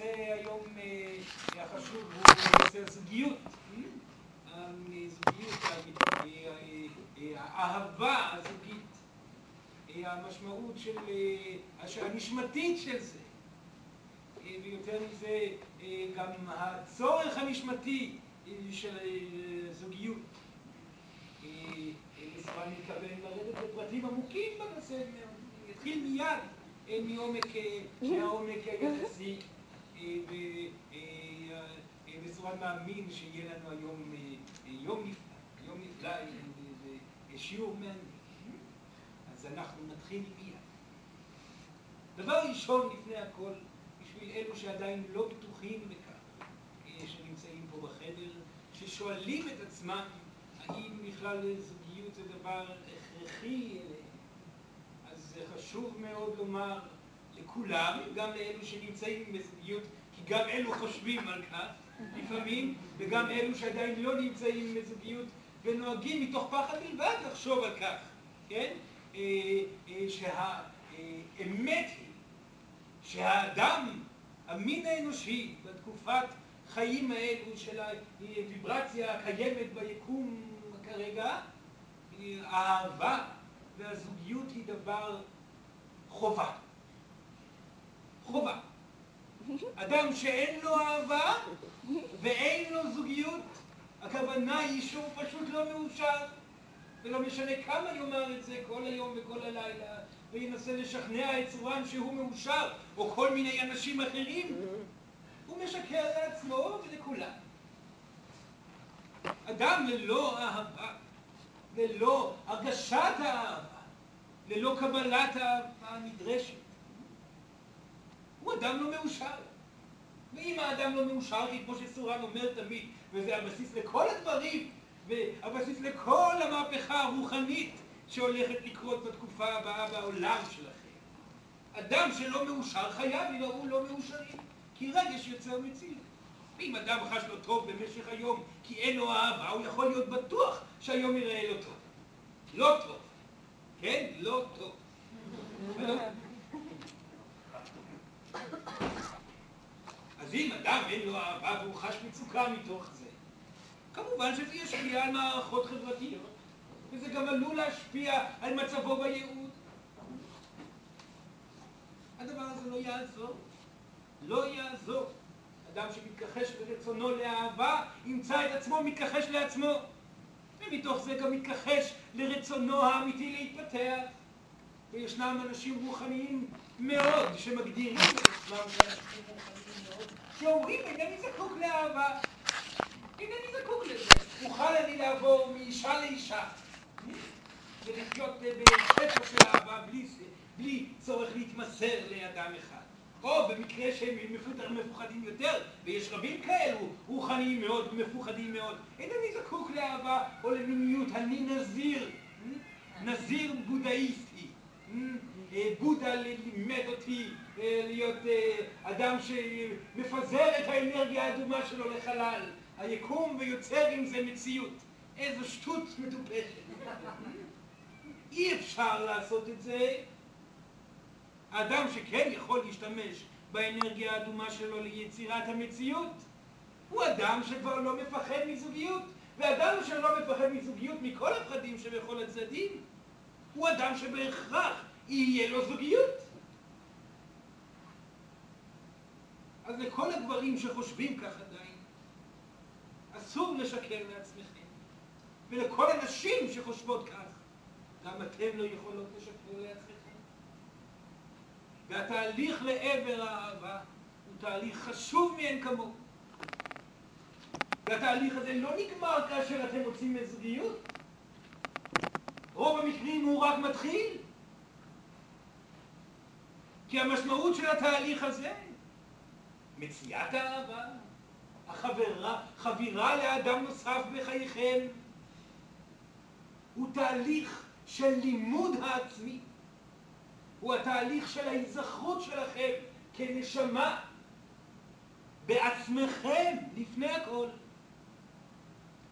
הנושא היום החשוב הוא נושא הזוגיות. הזוגיות, האהבה הזוגית, המשמעות של, הנשמתית של זה. ויותר מזה, גם הצורך הנשמתי של זוגיות. אני מתכוון לרדת לפרטים עמוקים בנושא, נתחיל מיד מעומק, היחסי, בצורה מאמין שיהיה לנו היום יום נפלא, יום נפלא, שיעור מעניין. אז אנחנו נתחיל מיד. דבר ראשון, לפני הכל, בשביל אלו שעדיין לא בטוחים בכך, שנמצאים פה בחדר, ששואלים את עצמם האם בכלל זוגיות זה דבר הכרחי אז זה חשוב מאוד לומר לכולם, גם לאלו שנמצאים בזוגיות, כי גם אלו חושבים על כך לפעמים, וגם אלו שעדיין לא נמצאים בזוגיות ונוהגים מתוך פחד בלבד לחשוב על כך, כן? שהאמת היא שהאדם, המין האנושי, בתקופת חיים האלו של הוויברציה הקיימת ביקום כרגע, האהבה והזוגיות היא דבר חובה. חובה. אדם שאין לו אהבה ואין לו זוגיות, הכוונה היא שהוא פשוט לא מאושר. ולא משנה כמה יאמר את זה כל היום וכל הלילה, וינסה לשכנע את צורם שהוא מאושר, או כל מיני אנשים אחרים, הוא משקר לעצמו ולכולם. אדם ללא אהבה, ללא הרגשת האהבה, ללא קבלת האהבה הנדרשת, הוא אדם לא מאושר. ואם האדם לא מאושר, כמו שסורן אומר תמיד, וזה הבסיס לכל הדברים, והבסיס לכל המהפכה הרוחנית שהולכת לקרות בתקופה הבאה בעולם שלכם. אדם שלא מאושר חייב יראו לא מאושרים, כי רגש יוצר מציל. ואם אדם חש לו טוב במשך היום כי אין לו אהבה, הוא יכול להיות בטוח שהיום יראה לו טוב. לא טוב. כן? לא טוב. אז אם אדם אין לו אהבה והוא חש מצוקה מתוך זה, כמובן שזה ישפיע על מערכות חברתיות, וזה גם עלול להשפיע על מצבו בייעוד. הדבר הזה לא יעזור. לא יעזור. אדם שמתכחש לרצונו לאהבה, ימצא את עצמו מתכחש לעצמו. ומתוך זה גם מתכחש לרצונו האמיתי להתפתח. וישנם אנשים רוחניים מאוד שמגדירים את עצמם כאנשים רוחניים מאוד, שאומרים אינני זקוק לאהבה, אינני זקוק לזה, אוכל אני לעבור מאישה לאישה ולחיות בשפע של אהבה בלי, בלי צורך להתמסר לאדם אחד. או במקרה שהם מפוחדים יותר, ויש רבים כאלו, רוחניים מאוד ומפוחדים מאוד, אינני זקוק לאהבה או למיניות, אני נזיר, נזיר בודהיסטי. בודה לימד אותי להיות אדם שמפזר את האנרגיה האדומה שלו לחלל, היקום ויוצר עם זה מציאות. איזו שטות מטופשת. אי אפשר לעשות את זה האדם שכן יכול להשתמש באנרגיה האדומה שלו ליצירת המציאות הוא אדם שכבר לא מפחד מזוגיות ואדם שלא מפחד מזוגיות מכל הפחדים שבכל הצדדים הוא אדם שבהכרח יהיה לו זוגיות אז לכל הגברים שחושבים כך עדיין אסור לשקר לעצמכם ולכל הנשים שחושבות כך גם אתם לא יכולות לשקר לעצמכם והתהליך לעבר האהבה הוא תהליך חשוב מאין כמוהו. והתהליך הזה לא נגמר כאשר אתם רוצים זוגיות. רוב המקרים הוא רק מתחיל. כי המשמעות של התהליך הזה, מציאת האהבה, החברה, חבירה לאדם נוסף בחייכם, הוא תהליך של לימוד העצמי. הוא התהליך של ההיזכרות שלכם כנשמה בעצמכם לפני הכל.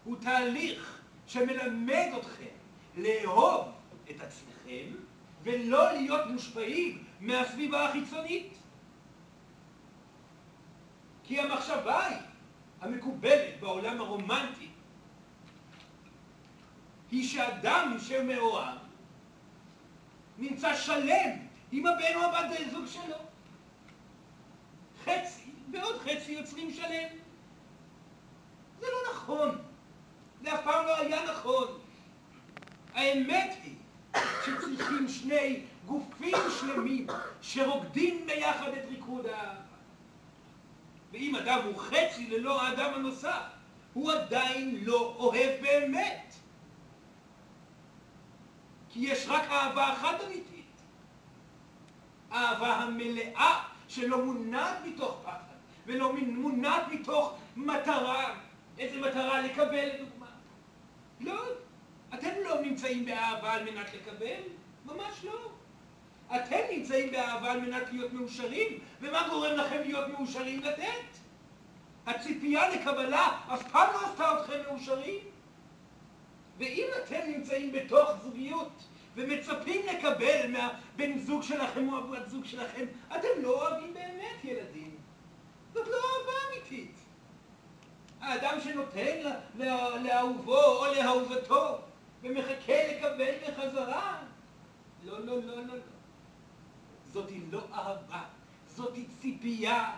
הוא תהליך שמלמד אתכם לאהוב את עצמכם ולא להיות מושפעים מהסביבה החיצונית. כי המחשבה היא, המקובלת בעולם הרומנטי, היא שאדם שמאוהב נמצא שלם עם הבן או הבת זוג שלו. חצי ועוד חצי יוצרים שלם. זה לא נכון. זה אף פעם לא היה נכון. האמת היא שצריכים שני גופים שלמים שרוקדים ביחד את ריקוד האהבה. ואם אדם הוא חצי ללא האדם הנוסף, הוא עדיין לא אוהב באמת. כי יש רק אהבה אחת אמיתית. אהבה המלאה שלא מונעת מתוך פחד ולא מונעת מתוך מטרה. איזה מטרה? לקבל לדוגמה. לא. אתם לא נמצאים באהבה על מנת לקבל? ממש לא. אתם נמצאים באהבה על מנת להיות מאושרים, ומה גורם לכם להיות מאושרים לתת? הציפייה לקבלה אף פעם לא עשתה אתכם מאושרים. ואם אתם נמצאים בתוך זוגיות ומצפים לקבל מהבן זוג שלכם או הבת זוג שלכם, אתם לא אוהבים באמת ילדים. זאת לא אהבה אמיתית. האדם שנותן לאהובו או לאהובתו ומחכה לקבל בחזרה, לא, לא, לא, לא, לא. זאתי לא אהבה, זאתי ציפייה.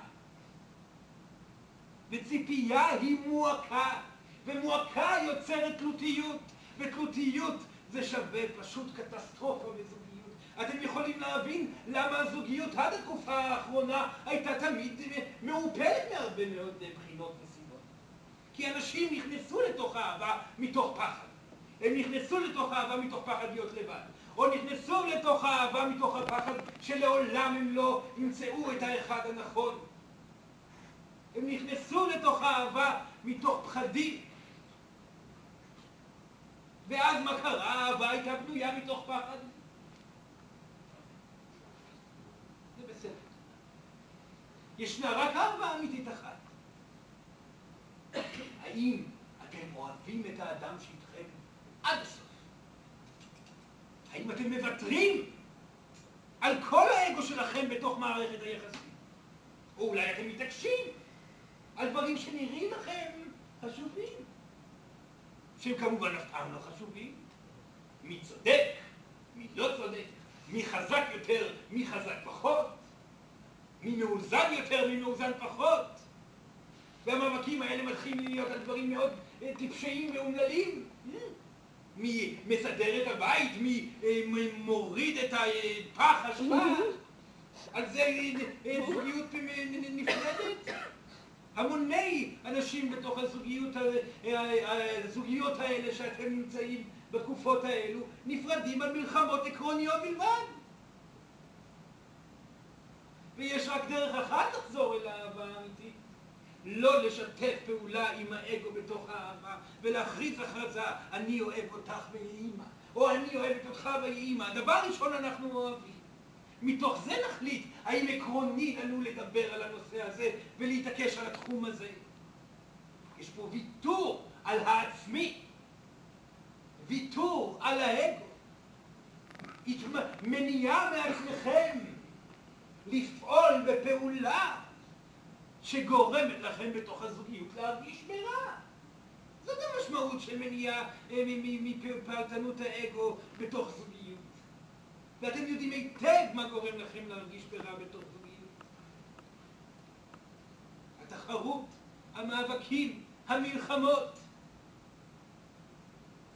וציפייה היא מועקה, ומועקה יוצרת תלותיות, ותלותיות זה שווה פשוט קטסטרופה בזוגיות. אתם יכולים להבין למה הזוגיות עד התקופה האחרונה הייתה תמיד מעופלת מהרבה מאוד בחינות וסיבות. כי אנשים נכנסו לתוך אהבה מתוך פחד. הם נכנסו לתוך אהבה מתוך פחד להיות לבד. או נכנסו לתוך האהבה מתוך הפחד שלעולם הם לא ימצאו את האחד הנכון. הם נכנסו לתוך האהבה מתוך פחדים. ואז מה קרה? האהבה הייתה בנויה מתוך פחד. זה בסדר. ישנה רק אהבה אמיתית אחת. האם אתם אוהבים את האדם שאיתכם עד הסוף? האם אתם מוותרים על כל האגו שלכם בתוך מערכת היחסים? או אולי אתם מתעקשים על דברים שנראים לכם חשובים, שהם כמובן אף פעם לא חשובים. מי צודק, מי לא צודק, מי חזק יותר, מי חזק פחות, מי מאוזן יותר, מי מאוזן פחות. והמאבקים האלה מתחילים להיות על דברים מאוד אה, טיפשיים ואומללים. מי מסדר את הבית, מי אה, מוריד את הפח אשפה, על זה אה, זוגיות נפרדת. המוני אנשים בתוך הזוגיות, הזוגיות האלה שאתם נמצאים בתקופות האלו, נפרדים על מלחמות עקרוניות בלבד. ויש רק דרך אחת לחזור אל האהבה האמיתית. לא לשתף פעולה עם האגו בתוך האהבה ולהכריז הכרזה, אני אוהב אותך ויהי אימא, או אני אוהבת אותך ויהי אימא. דבר ראשון אנחנו אוהבים. מתוך זה נחליט האם עקרוני לנו לדבר על הנושא הזה ולהתעקש על התחום הזה. יש פה ויתור על העצמי, ויתור על האגו, מניעה מעצמכם לפעול בפעולה שגורמת לכם בתוך הזוגיות להרגיש ברע. זאת המשמעות של מניעה אה, מפעלתנות האגו בתוך זוגיות. ואתם יודעים היטב מה גורם לכם להרגיש ברע בתוך זוגיות. התחרות, המאבקים, המלחמות.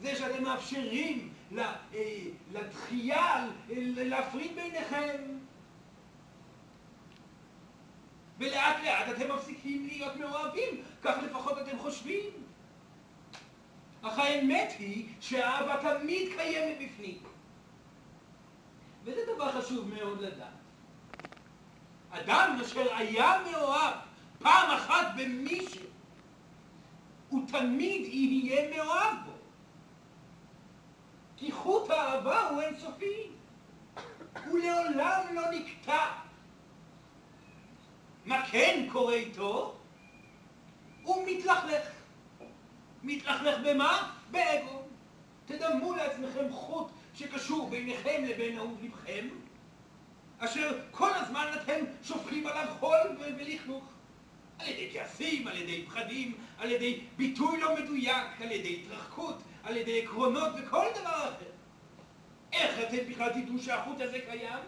זה שאתם מאפשרים אה, לדחייה, להפריד ביניכם. ולאט לאט אתם מפסיקים להיות מאוהבים, כך לפחות אתם חושבים. אך האמת היא שהאהבה תמיד קיימת בפנים. וזה דבר חשוב מאוד לדעת. אדם אשר היה מאוהב פעם אחת במישהו, הוא תמיד יהיה מאוהב בו. כי חוט האהבה הוא אינסופי. הוא לעולם לא נקטע. מה כן קורה איתו? הוא מתלכלך. מתלכלך במה? באגו. תדמו לעצמכם חוט שקשור ביניכם לבין אהוב לבכם, אשר כל הזמן אתם שופכים עליו חול ולכלוך. על ידי כעסים, על ידי פחדים, על ידי ביטוי לא מדויק, על ידי התרחקות, על ידי עקרונות וכל דבר אחר. איך אתם בכלל תדעו שהחוט הזה קיים?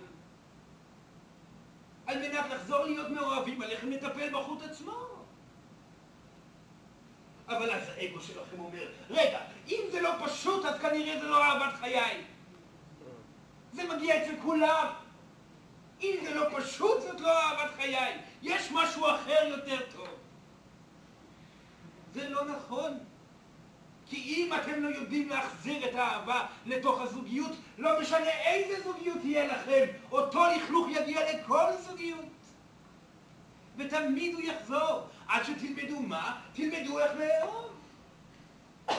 על מנת לחזור להיות מאוהבים עליכם לטפל בחוט עצמו. אבל אז האגו שלכם אומר, רגע, אם זה לא פשוט, אז כנראה זה לא אהבת חיי. זה מגיע אצל כולם. אם זה לא פשוט, זאת לא אהבת חיי. יש משהו אחר יותר טוב. זה לא נכון. כי אם אתם לא יודעים להחזיר את האהבה לתוך הזוגיות, לא משנה איזה זוגיות תהיה לכם, אותו לכלוך יגיע לכל זוגיות. ותמיד הוא יחזור, עד שתלמדו מה? תלמדו איך לאהוב.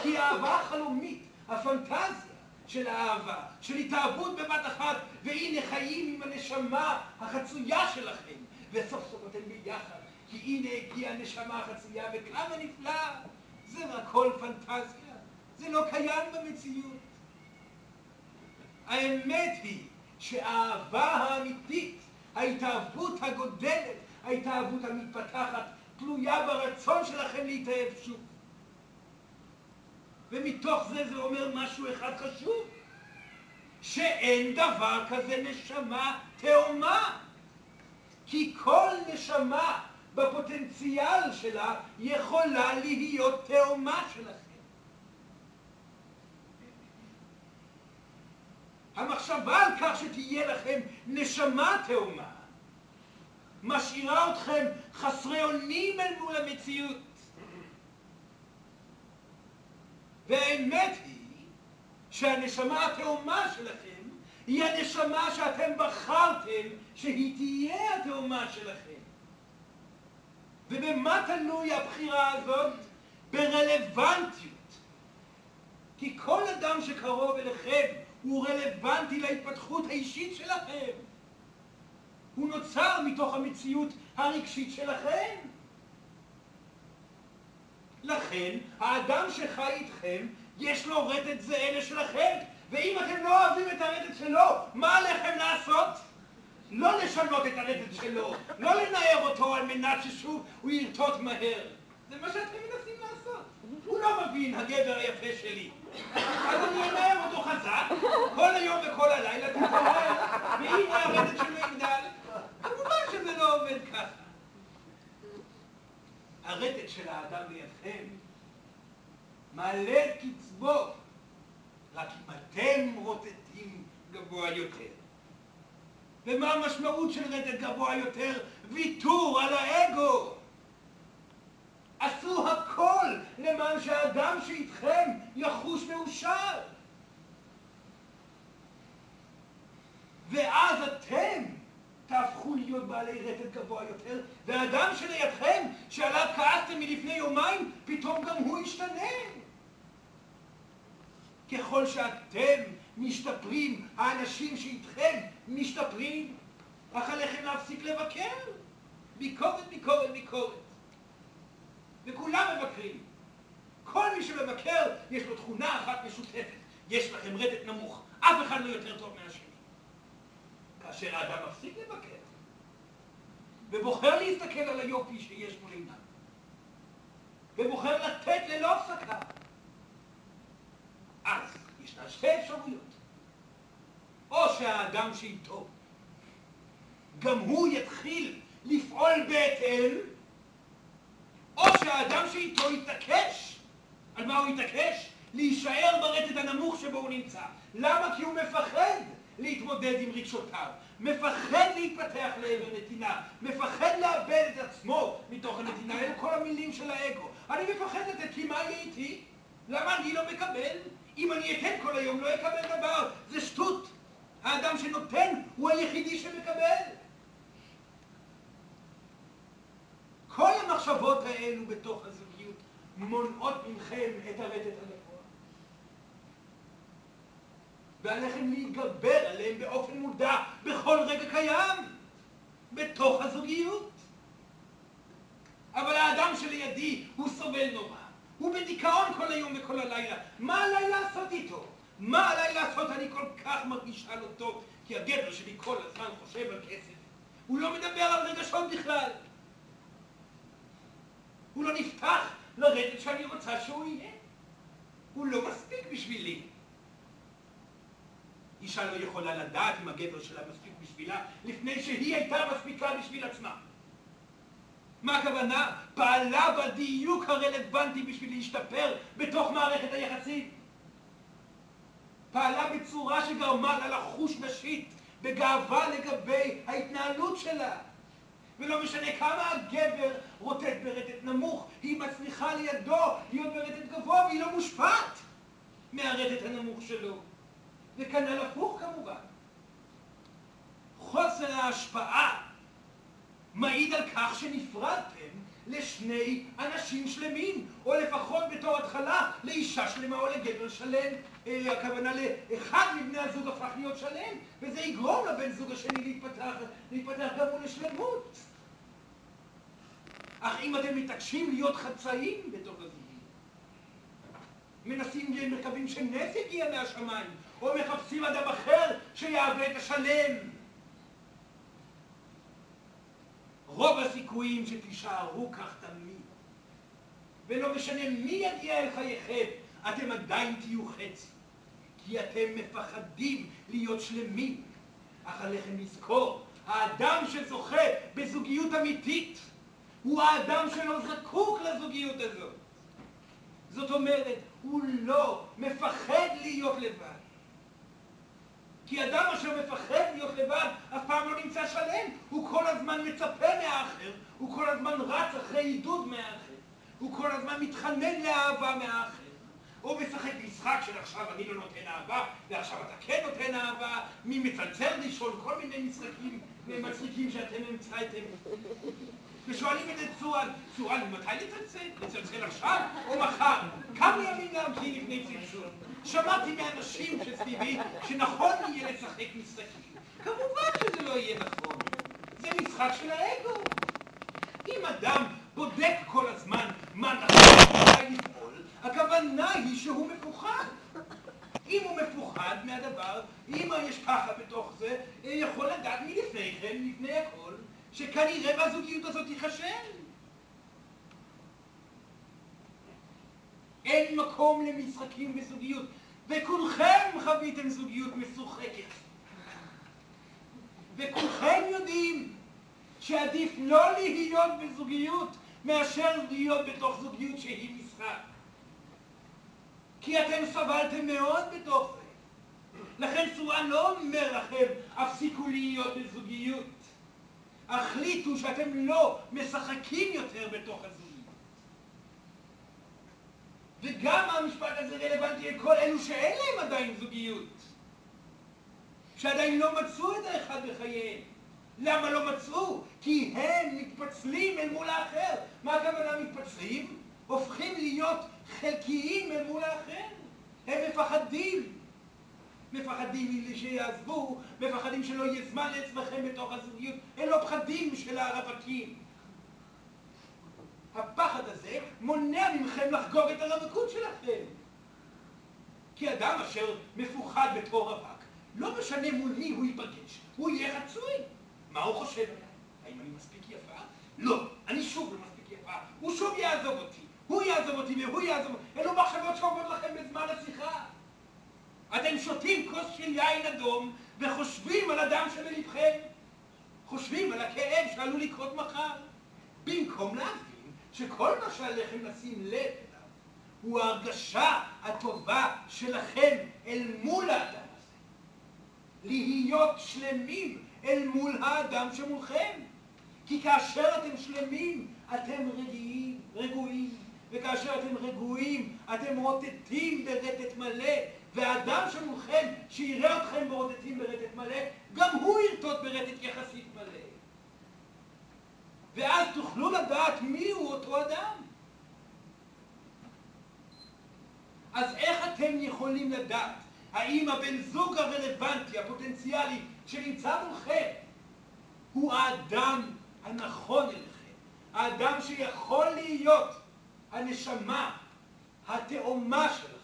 כי האהבה החלומית, הפנטזיה של האהבה, של התאהבות בבת אחת, והנה חיים עם הנשמה החצויה שלכם, וסוף סוף אתם ביחד, כי הנה הגיעה הנשמה החצויה, וכמה נפלא! זה הכל פנטזיה, זה לא קיים במציאות. האמת היא שהאהבה האמיתית, ההתאהבות הגודלת, ההתאהבות המתפתחת, תלויה ברצון שלכם להתאהב שוב. ומתוך זה זה אומר משהו אחד חשוב, שאין דבר כזה נשמה תאומה. כי כל נשמה בפוטנציאל שלה יכולה להיות תאומה שלכם. המחשבה על כך שתהיה לכם נשמה תאומה משאירה אתכם חסרי אונים אל מול המציאות. והאמת היא שהנשמה התאומה שלכם היא הנשמה שאתם בחרתם שהיא תהיה התאומה שלכם. ובמה תלוי הבחירה הזאת? ברלוונטיות. כי כל אדם שקרוב אליכם הוא רלוונטי להתפתחות האישית שלכם. הוא נוצר מתוך המציאות הרגשית שלכם. לכן, האדם שחי איתכם, יש לו רטט זהה לשלכם, ואם אתם לא אוהבים את הרטט שלו, מה עליכם לעשות? לא לשנות את הרטט שלו, לא לנער אותו על מנת ששוב הוא ירטוט מהר. זה מה שאתם מנסים לעשות. הוא לא מבין, הגבר היפה שלי. אז אני אנער אותו חזק, כל היום וכל הלילה, תתעורר, והנה הרטט שלו יגדל. כמובן שזה לא עובד ככה. הרטט של האדם לידכם מעלה את קצבו, רק אם אתם רוטטים גבוה יותר. ומה המשמעות של רטט גבוה יותר? ויתור על האגו. עשו הכל למען שהאדם שאיתכם יחוש מאושר. ואז אתם תהפכו להיות בעלי רטט גבוה יותר, והאדם שלידכם, שעליו כעסתם מלפני יומיים, פתאום גם הוא ישתנה. ככל שאתם משתפרים, האנשים שאיתכם משתפרים, אך עליכם להפסיק לבקר. ביקורת, ביקורת, ביקורת. וכולם מבקרים. כל מי שמבקר, יש לו תכונה אחת משותפת. יש לכם רטט נמוך. אף אחד לא יותר טוב מהשני. כאשר האדם מפסיק לבקר, ובוחר להסתכל על היופי שיש מול עיניו, ובוחר לתת ללא הפסקה, אז ישנה שתי אפשרויות. או שהאדם שאיתו, גם הוא יתחיל לפעול בהתאם, או שהאדם שאיתו יתעקש, על מה הוא יתעקש? להישאר ברטט הנמוך שבו הוא נמצא. למה? כי הוא מפחד להתמודד עם רגשותיו, מפחד להתפתח לעבר נתינה, מפחד לאבד את עצמו מתוך הנתינה, אלה כל המילים של האגו. אני מפחד לתת, כי מה יהיה איתי? למה אני לא מקבל? אם אני אתן כל היום לא אקבל דבר, זה שטות. האדם שנותן הוא היחידי שמקבל. כל המחשבות האלו בתוך הזוגיות מונעות מכם את הרטט הנכון. ועליכם להתגבר עליהם באופן מודע בכל רגע קיים, בתוך הזוגיות. אבל האדם שלידי הוא סובל נורא, הוא בדיכאון כל היום וכל הלילה. מה עליי לעשות איתו? מה עליי לעשות? אני כל כך מרגישה לא טוב, כי הגבר שלי כל הזמן חושב על כסף. הוא לא מדבר על רגשות בכלל. נפתח לרדת שאני רוצה שהוא יהיה. הוא לא מספיק בשבילי. אישה לא יכולה לדעת אם הגבר שלה מספיק בשבילה לפני שהיא הייתה מספיקה בשביל עצמה. מה הכוונה? פעלה בדיוק הרלוונטי בשביל להשתפר בתוך מערכת היחסים. פעלה בצורה שגרמה לה לחוש נשית בגאווה לגבי ההתנהלות שלה. ולא משנה כמה הגבר רוטט ברטט נמוך, היא מצליחה לידו להיות ברטט גבוה והיא לא מושפעת מהרטט הנמוך שלו. וכנ"ל הפוך כמובן. חוסר ההשפעה מעיד על כך שנפרדתם לשני אנשים שלמים, או לפחות בתור התחלה לאישה שלמה או לגבר שלם. הכוונה לאחד מבני הזוג הפך להיות שלם, וזה יגרום לבן זוג השני להתפתח, להתפתח גם הוא לשלמות. אך אם אתם מתעקשים להיות חצאים בתוך הזוגיות, מנסים, מקווים שנס יגיע מהשמיים, או מחפשים אדם אחר שיהווה את השלם, רוב הסיכויים שתישארו כך תמיד. ולא משנה מי יגיע אל חייכם, אתם עדיין תהיו חצי. כי אתם מפחדים להיות שלמים. אך עליכם לזכור, האדם שזוכה בזוגיות אמיתית, הוא האדם שלא זקוק לזוגיות הזאת. זאת אומרת, הוא לא מפחד להיות לבד. כי אדם אשר מפחד להיות לבד אף פעם לא נמצא שלם, הוא כל הזמן מצפה מהאחר, הוא כל הזמן רץ אחרי עידוד מהאחר, הוא כל הזמן מתחנן לאהבה מהאחר. הוא משחק משחק של עכשיו אני לא נותן אהבה, ועכשיו אתה כן נותן אהבה, מי מצלצל ראשון, כל מיני משחקים מצחיקים שאתם המצאתם. ושואלים את צורן, צורן, מתי לצלצל? לצלצל עכשיו או מחר? כמה ימים להמתין לפני צלצול? שמעתי מאנשים שסביבי שנכון יהיה לשחק משחקים. כמובן שזה לא יהיה נכון. זה משחק של האגו. אם אדם בודק כל הזמן מה נכון הכוונה היא שהוא מפוחד. אם הוא מפוחד מהדבר, אם יש ככה בתוך זה, יכול לדעת מלפני כן, לפני הכל, שכנראה בזוגיות הזאת ייכשל. אין מקום למשחקים בזוגיות, וכולכם חוויתם זוגיות משוחקת. וכולכם יודעים שעדיף לא להיות בזוגיות מאשר להיות בתוך זוגיות שהיא. כי אתם סבלתם מאוד בתוך זה. לכן סורן לא אומר לכם, הפסיקו להיות בזוגיות. החליטו שאתם לא משחקים יותר בתוך הזוגיות. וגם המשפט הזה רלוונטי לכל אלו שאין להם עדיין זוגיות. שעדיין לא מצאו את האחד בחייהם. למה לא מצאו? כי הם מתפצלים אל מול האחר. מה הכוונה מתפצלים? הופכים להיות חלקיים אל מול האחר. הם מפחדים. מפחדים שיעזבו, מפחדים שלא יהיה זמן לעצמכם בתוך הזוגיות. הם לא פחדים של הרווקים. הפחד הזה מונע מכם לחגוג את הרווקות שלכם. כי אדם אשר מפוחד בתור רווק, לא משנה מול מי הוא ייפגש, הוא יהיה חצוי. מה הוא חושב האם אני מספיק יפה? לא, אני שוב לא מספיק יפה. הוא שוב יעזוב אותי. הוא יעזוב אותי והוא יעזוב אותי. אלו מחשבות שעוברות לכם בזמן השיחה. אתם שותים כוס של יין אדום וחושבים על אדם שבלבכם. חושבים על הכאב שעלול לקרות מחר. במקום להבין שכל מה שעליכם לשים לב אליו הוא ההרגשה הטובה שלכם אל מול האדם הזה. להיות שלמים אל מול האדם שמולכם. כי כאשר אתם שלמים, אתם רגיעים, רגועים. וכאשר אתם רגועים, אתם רוטטים ברטט מלא, והאדם שמולכם, שיראה אתכם רוטטים ברטט מלא, גם הוא ירטוט ברטט יחסית מלא. ואז תוכלו לדעת מיהו אותו אדם. אז איך אתם יכולים לדעת האם הבן זוג הרלוונטי, הפוטנציאלי, שנמצא מולכם, הוא האדם הנכון אליכם, האדם שיכול להיות הנשמה, התאומה שלכם.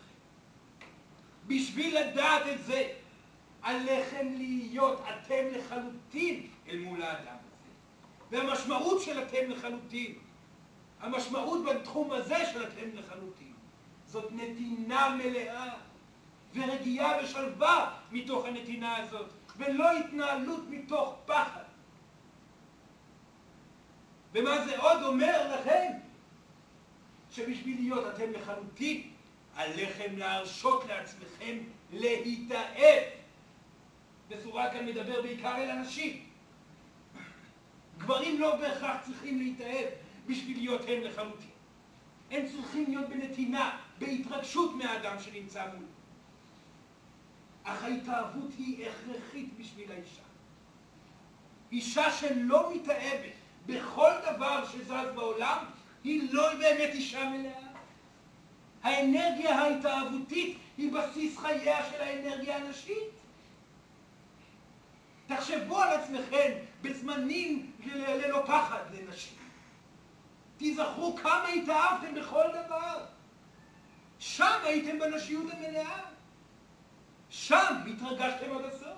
בשביל לדעת את זה, עליכם להיות אתם לחלוטין אל מול האדם הזה. והמשמעות של אתם לחלוטין, המשמעות בתחום הזה של אתם לחלוטין, זאת נתינה מלאה ורגיעה ושלווה מתוך הנתינה הזאת, ולא התנהלות מתוך פחד. ומה זה עוד אומר לכם? שבשביל להיות אתם לחלוטין, עליכם להרשות לעצמכם להתאהב. וסורה כאן מדבר בעיקר אל אנשים. גברים לא בהכרח צריכים להתאהב בשביל להיות הם לחלוטין. הם צריכים להיות בנתינה, בהתרגשות מהאדם שנמצא מול. אך ההתאהבות היא הכרחית בשביל האישה. אישה שלא מתאהבת בכל דבר שזז בעולם, היא לא באמת אישה מלאה. האנרגיה ההתאהבותית היא בסיס חייה של האנרגיה הנשית. תחשבו על עצמכם בזמנים ללא פחד לנשים. תיזכרו כמה התאהבתם בכל דבר. שם הייתם בנשיות המלאה. שם התרגשתם עד הסוף.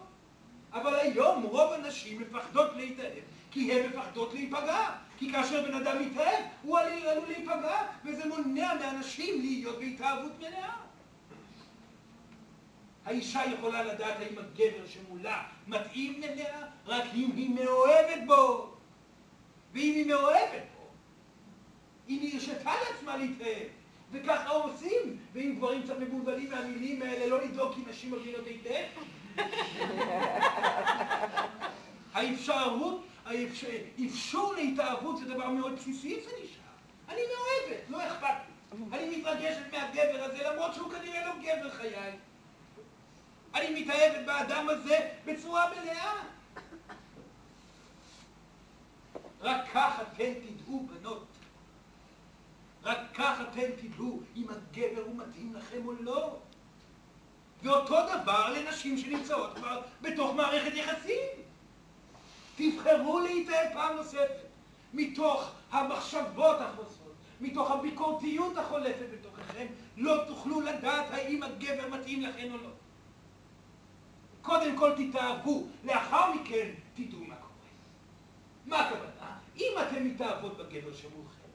אבל היום רוב הנשים מפחדות להתאהב, כי הן מפחדות להיפגע. כי כאשר בן אדם מתאהב, הוא עלול להיפגע, וזה מונע מאנשים להיות בהתאהבות מלאה. האישה יכולה לדעת האם הגבר שמולה מתאים אליה רק אם היא מאוהבת בו. ואם היא מאוהבת בו, היא הרשתה לעצמה להתאהב, וככה עושים, ואם גברים קצת מבולבלים מהמילים האלה, לא לדאוג כי נשים מבינות היטב. האפשרות, האפשור להתאהבות זה דבר מאוד בסיסי אצל אישה. אני מאוהבת, לא אכפת לי. אני מתרגשת מהגבר הזה, למרות שהוא כנראה לא גבר חיי. אני מתאהבת באדם הזה בצורה מלאה. רק כך אתם תדעו, בנות. רק כך אתם תדעו אם הגבר הוא מתאים לכם או לא. ואותו דבר לנשים שנמצאות כבר בתוך מערכת יחסים. תבחרו להתאהב פעם נוספת, מתוך המחשבות החוזרות, מתוך הביקורתיות החולפת בתוככם, לא תוכלו לדעת האם הגבר מתאים לכם או לא. קודם כל תתאהבו, לאחר מכן תדעו מה קורה. מה הכוונה? אם אתם מתאהבות בגבר שמולכם,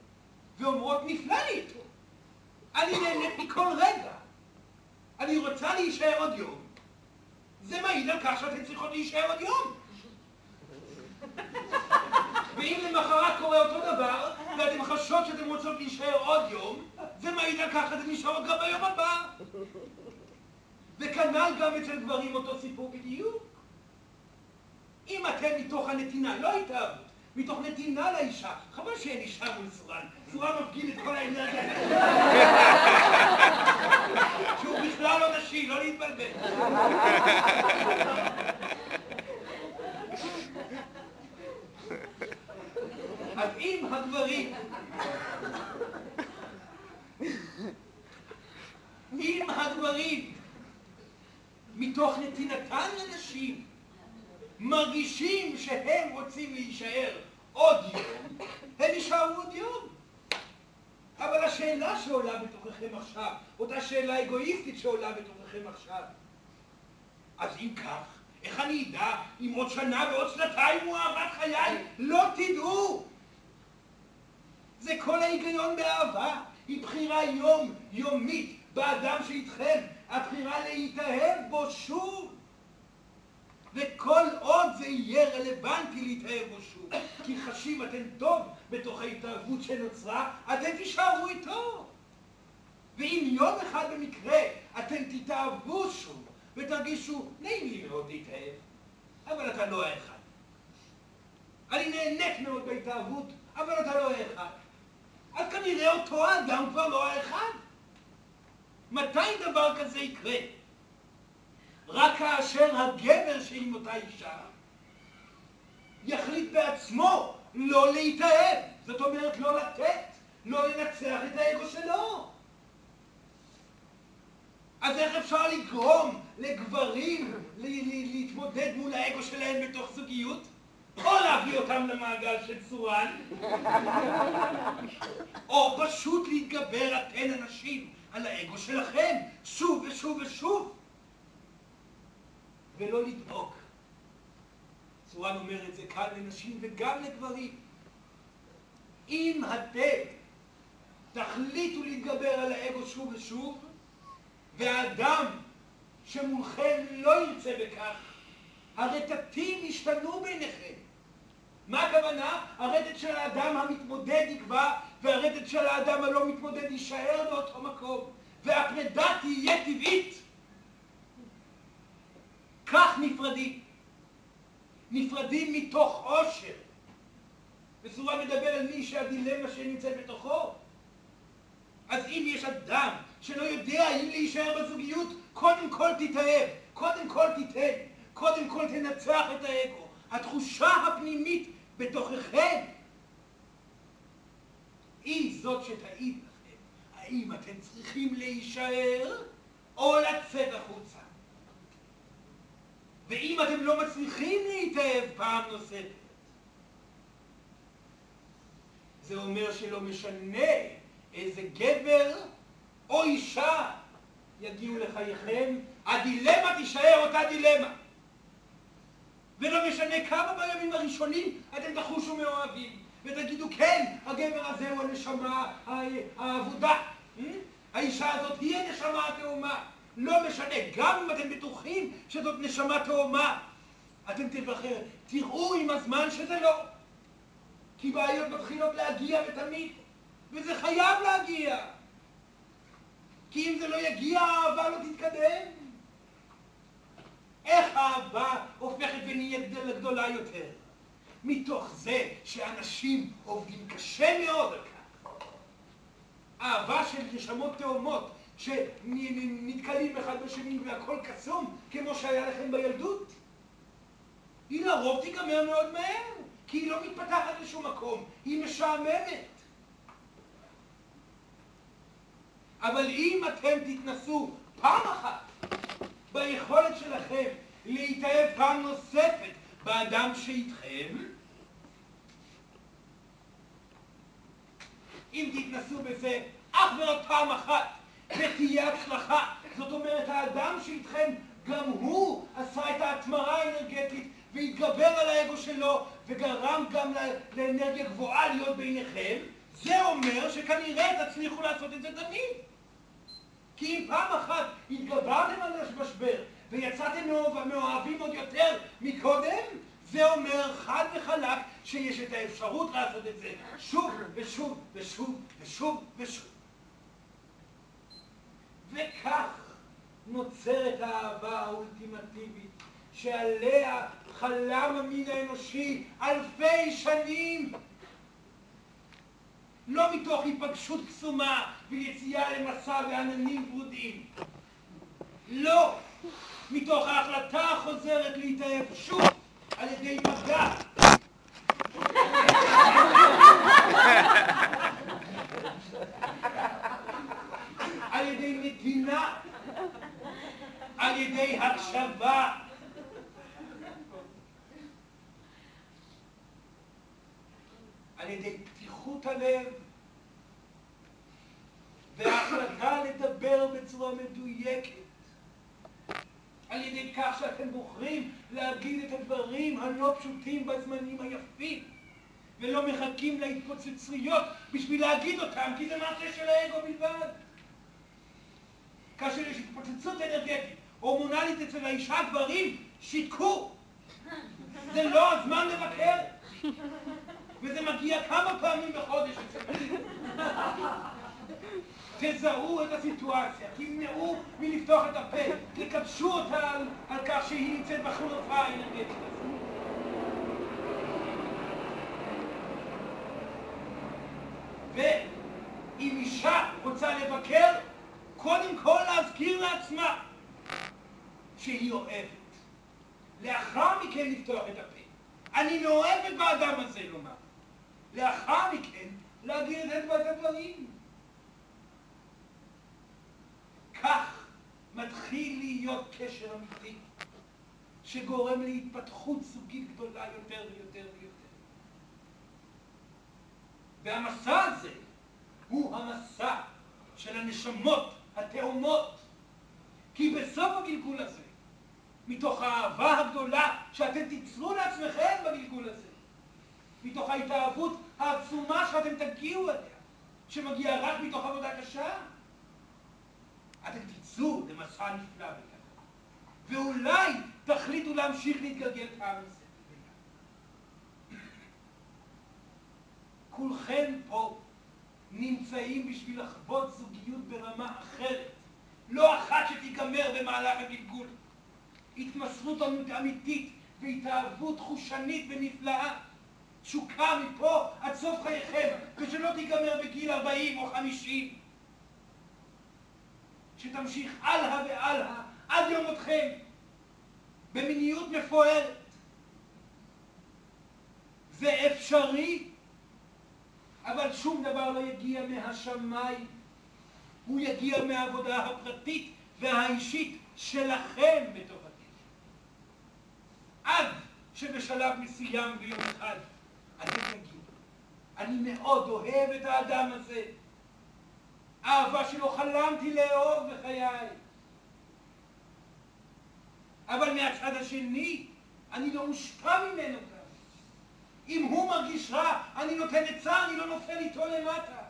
ואומרות נפלא לי איתו, אני נהנית מכל רגע, אני רוצה להישאר עוד יום, זה מעיד על כך שאתם צריכות להישאר עוד יום. ואם למחרת קורה אותו דבר, ואתם חשות שאתם רוצות להישאר עוד יום, זה מעיד על כך שאתם נשארות גם ביום הבא. וכנ"ל גם אצל גברים אותו סיפור בדיוק. אם אתם מתוך הנתינה, לא התאהבות, מתוך נתינה לאישה, חבל שאין אישה מול סורן, סורן מפגין את כל האנרגיה. שהוא בכלל לא נשי, לא להתבלבל. אז אם הגברים, אם הגברים מתוך נתינתן לנשים, מרגישים שהם רוצים להישאר עוד יום, הם יישארו עוד יום. אבל השאלה שעולה בתוככם עכשיו, אותה שאלה אגואיסטית שעולה בתוככם עכשיו, אז אם כך, איך אני אדע אם עוד שנה ועוד שנתיים הוא אהבת חיי? לא תדעו! זה כל ההיגיון באהבה, היא בחירה יום יומית באדם שאיתכם, הבחירה להתאהב בו שוב. וכל עוד זה יהיה רלוונטי להתאהב בו שוב, כי חשים אתם טוב בתוך ההתאהבות שנוצרה, אתם תישארו איתו. ואם יום אחד במקרה אתם תתאהבו שוב ותרגישו, נעים לי מאוד להתאהב, אבל אתה לא האחד. אני נהנית מאוד בהתאהבות, אבל אתה לא האחד. אז כנראה אותו האדם כבר לא האחד. מתי דבר כזה יקרה? רק כאשר הגבר שעם אותה אישה יחליט בעצמו לא להתאהב, זאת אומרת לא לתת, לא לנצח את האגו שלו. אז איך אפשר לגרום לגברים להתמודד מול האגו שלהם בתוך זוגיות? או להביא אותם למעגל של צורן, או פשוט להתגבר אתן הנשים על האגו שלכם, שוב ושוב ושוב, ולא לדאוג. צורן אומר את זה כאן לנשים וגם לגברים. אם אתם תחליטו להתגבר על האגו שוב ושוב, והאדם שמולכם לא ירצה בכך, הרטטים ישתנו ביניכם. מה הכוונה? הרטט של האדם המתמודד יקבע, והרטט של האדם הלא מתמודד יישאר באותו מקום, והפרידה תהיה טבעית. כך נפרדים. נפרדים מתוך עושר. וסורה מדבר על מי שהדילמה שנמצאת בתוכו. אז אם יש אדם שלא יודע אם להישאר בזוגיות, קודם כל תתאהב, קודם כל תיתן, קודם כל תנצח את האגו. התחושה הפנימית בתוככם היא זאת שתעיד לכם האם אתם צריכים להישאר או לצאת החוצה. ואם אתם לא מצליחים להתאהב פעם נוספת, זה אומר שלא משנה איזה גבר או אישה יגיעו לחייכם, הדילמה תישאר אותה דילמה. ולא משנה כמה בימים הראשונים אתם תחושו מאוהבים, ותגידו כן, הגבר הזה הוא הנשמה האבודה, אה? האישה הזאת היא הנשמה התאומה. לא משנה, גם אם אתם בטוחים שזאת נשמה תאומה, אתם תבחר, תראו עם הזמן שזה לא. כי בעיות מתחילות להגיע ותמיד, וזה חייב להגיע. כי אם זה לא יגיע, האהבה לא תתקדם. איך האהבה הופכת ונהיית גדולה יותר? מתוך זה שאנשים עובדים קשה מאוד על כך. אהבה של נשמות תאומות שנתקלים אחד בשני והכל קסום, כמו שהיה לכם בילדות, היא לרוב תיגמר מאוד מהר, כי היא לא מתפתחת לשום מקום, היא משעממת. אבל אם אתם תתנסו פעם אחת ביכולת שלכם להתאהב פעם נוספת באדם שאיתכם, אם תתנסו בזה אך ורק פעם אחת ותהיה הצלחה, זאת אומרת האדם שאיתכם גם הוא עשה את ההתמרה האנרגטית והתגבר על האגו שלו וגרם גם לאנרגיה גבוהה להיות ביניכם, זה אומר שכנראה תצליחו לעשות את זה תמיד. כי אם פעם אחת התגברתם על המשבר ויצאתם מאוהבים עוד יותר מקודם, זה אומר חד וחלק שיש את האפשרות לעשות את זה שוב ושוב ושוב ושוב ושוב. וכך נוצרת האהבה האולטימטיבית שעליה חלם המין האנושי אלפי שנים לא מתוך התפגשות קסומה ויציאה למסע ועננים ורודים. לא, מתוך ההחלטה החוזרת להתאהב שוב על ידי מגע. על ידי נתינה, על ידי הקשבה. על ידי פתיחות הלב וההחלטה לדבר בצורה מדויקת. על ידי כך שאתם בוחרים להגיד את הדברים הלא פשוטים בזמנים היפים, ולא מחכים להתפוצצויות בשביל להגיד אותם, כי זה מעשה של האגו בלבד. כאשר יש התפוצצות אנרגטית, הורמונלית אצל האישה, גברים שיתקו. זה לא הזמן לבקר. וזה מגיע כמה פעמים בחודש תזהו את הסיטואציה, תמנעו מלפתוח את הפה, תקדשו אותה על, על כך שהיא נמצאת בחלופה האנרגטית הזאת. ואם אישה רוצה לבקר, קודם כל להזכיר לעצמה שהיא אוהבת. לאחר מכן לפתוח את הפה. אני מאוהבת באדם הזה לומר. לאחר מכן להגיד את הדברים. כך מתחיל להיות קשר אמיתי, שגורם להתפתחות זוגית גדולה יותר ויותר ויותר. והמסע הזה הוא המסע של הנשמות התאומות. כי בסוף הגלגול הזה, מתוך האהבה הגדולה שאתם תיצרו לעצמכם בגלגול הזה, מתוך ההתאהבות העצומה שאתם תגיעו אליה, שמגיע רק מתוך עבודה קשה? אתם תצאו למסע נפלא וככה. ואולי תחליטו להמשיך להתגלגל פעם נוספת. כולכם פה נמצאים בשביל לחוות זוגיות ברמה אחרת. לא אחת שתיגמר במהלך הגלגול. התמסרות אמיתית והתאהבות חושנית ונפלאה. תשוקה מפה עד סוף חייכם, ושלא תיגמר בגיל 40 או 50. שתמשיך הלאה והלאה עד יום מותכם, במיניות מפוארת. זה אפשרי, אבל שום דבר לא יגיע מהשמיים. הוא יגיע מהעבודה הפרטית והאישית שלכם בתוך הקשר. עד שבשלב מסוים ביום אחד אתם תגידו, אני מאוד אוהב את האדם הזה, אהבה שלא חלמתי לאהוב בחיי. אבל מהצד השני, אני לא מושפע ממנו כאן. אם הוא מרגיש רע, אני נותן עצה, אני לא נופל איתו למטה.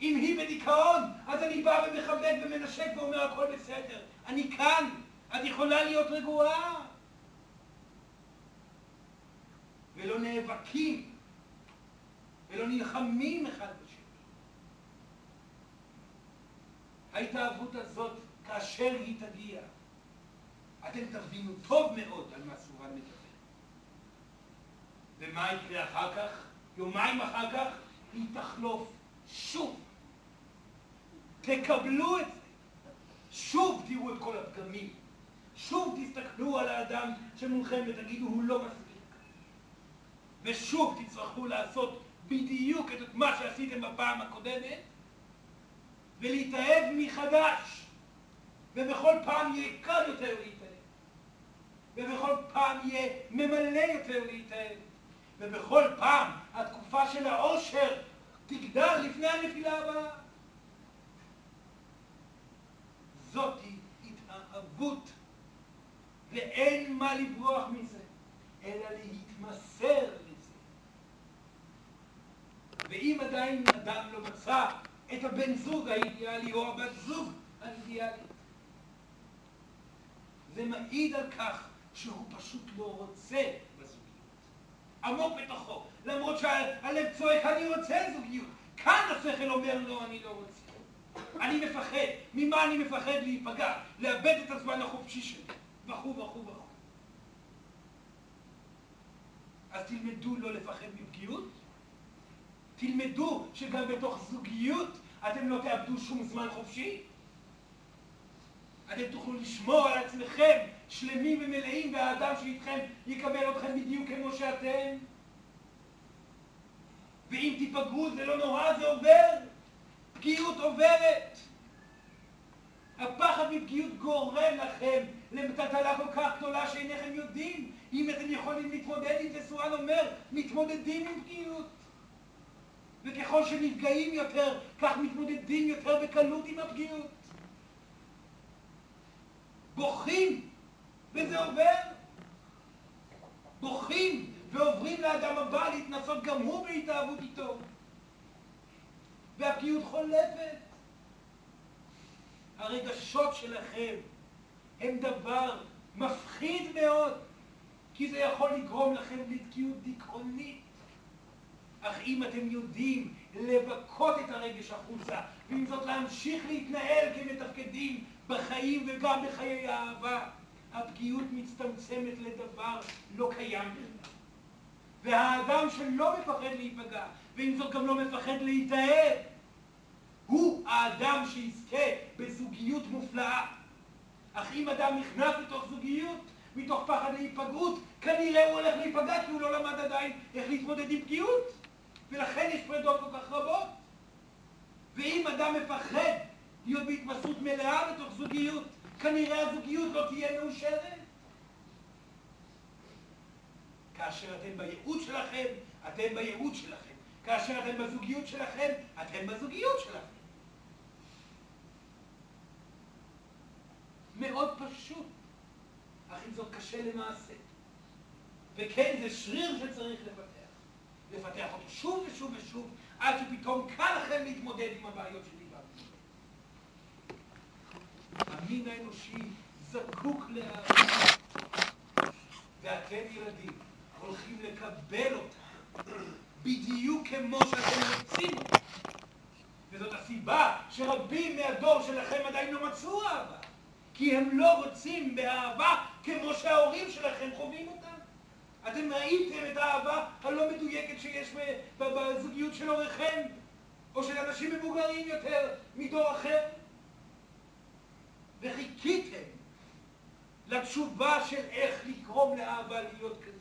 אם היא בדיכאון, אז אני בא ומכבד ומנשק ואומר הכל בסדר. אני כאן, את יכולה להיות רגועה. ולא נאבקים, ולא נלחמים אחד בשני. ההתאהבות הזאת, כאשר היא תגיע, אתם תבינו טוב מאוד על מה סורן מדבר. ומה יקרה אחר כך? יומיים אחר כך היא תחלוף שוב. תקבלו את זה. שוב תראו את כל הפגמים. שוב תסתכלו על האדם שמולכם ותגידו, הוא לא מספיק. ושוב תצטרכו לעשות בדיוק את מה שעשיתם בפעם הקודמת, ולהתאהב מחדש. ובכל פעם יהיה קל יותר להתאהב. ובכל פעם יהיה ממלא יותר להתאהב. ובכל פעם התקופה של העושר תגדל לפני הנפילה הבאה. זאתי התאהבות, ואין מה לברוח מזה, אלא להתמסר. ואם עדיין אדם לא מצא את הבן זוג האידיאלי או הבת זוג האידיאלית, זה מעיד על כך שהוא פשוט לא רוצה בזוגיות. עמוק בתוכו, למרות שהלב צועק, אני רוצה זוגיות. כאן השכל אומר, לא, אני לא רוצה. אני מפחד. ממה אני מפחד להיפגע? לאבד את הזמן החופשי שלי. וכו' וכו' וכו'. אז תלמדו לא לפחד מפגיעות. תלמדו שגם בתוך זוגיות אתם לא תאבדו שום זמן חופשי. אתם תוכלו לשמור על עצמכם שלמים ומלאים, והאדם שאיתכם יקבל אתכם בדיוק כמו שאתם. ואם תיפגעו זה לא נורא, זה עובר. פגיעות עוברת. הפחד מפגיעות גורם לכם למטלטלה כל כך גדולה שאינכם יודעים אם אתם יכולים להתמודד עם זה. סורן אומר, מתמודדים עם פגיעות. וככל שנפגעים יותר, כך מתמודדים יותר בקלות עם הפגיעות. בוכים, וזה עובר. בוכים, ועוברים לאדם הבא להתנסות גם הוא בהתאהבות איתו. והפגיעות חולפת. הרגשות שלכם הם דבר מפחיד מאוד, כי זה יכול לגרום לכם לתקיעות דיכאונית. אך אם אתם יודעים לבכות את הרגש החוצה, ועם זאת להמשיך להתנהל כמתפקדים בחיים וגם בחיי האהבה, הפגיעות מצטמצמת לדבר לא קיים. והאדם שלא מפחד להיפגע, ועם זאת גם לא מפחד להתאהב, הוא האדם שיזכה בזוגיות מופלאה. אך אם אדם נכנס לתוך זוגיות, מתוך פחד להיפגעות, כנראה הוא הולך להיפגע כי הוא לא למד עדיין איך להתמודד עם פגיעות. ולכן יש פרדות כל כך רבות. ואם אדם מפחד להיות בהתמסרות מלאה בתוך זוגיות, כנראה הזוגיות לא תהיה מאושרת. כאשר אתם בייעוד שלכם, אתם בייעוד שלכם. כאשר אתם בזוגיות שלכם, אתם בזוגיות שלכם. מאוד פשוט, אך אם זאת קשה למעשה. וכן, זה שריר שצריך לפתח. לפתח אותו שוב ושוב ושוב, עד שפתאום קל לכם להתמודד עם הבעיות שדיברתי. המין האנושי זקוק לאהבה, ואתם ילדים הולכים לקבל אותה בדיוק כמו שאתם רוצים אותה. וזאת הסיבה שרבים מהדור שלכם עדיין לא מצאו אהבה. כי הם לא רוצים באהבה כמו שההורים שלכם חווים אותה. אתם ראיתם את האהבה הלא מדויקת שיש בזוגיות של הוריכם, או של אנשים מבוגרים יותר מדור אחר, וחיכיתם לתשובה של איך לגרום לאהבה להיות כזאת.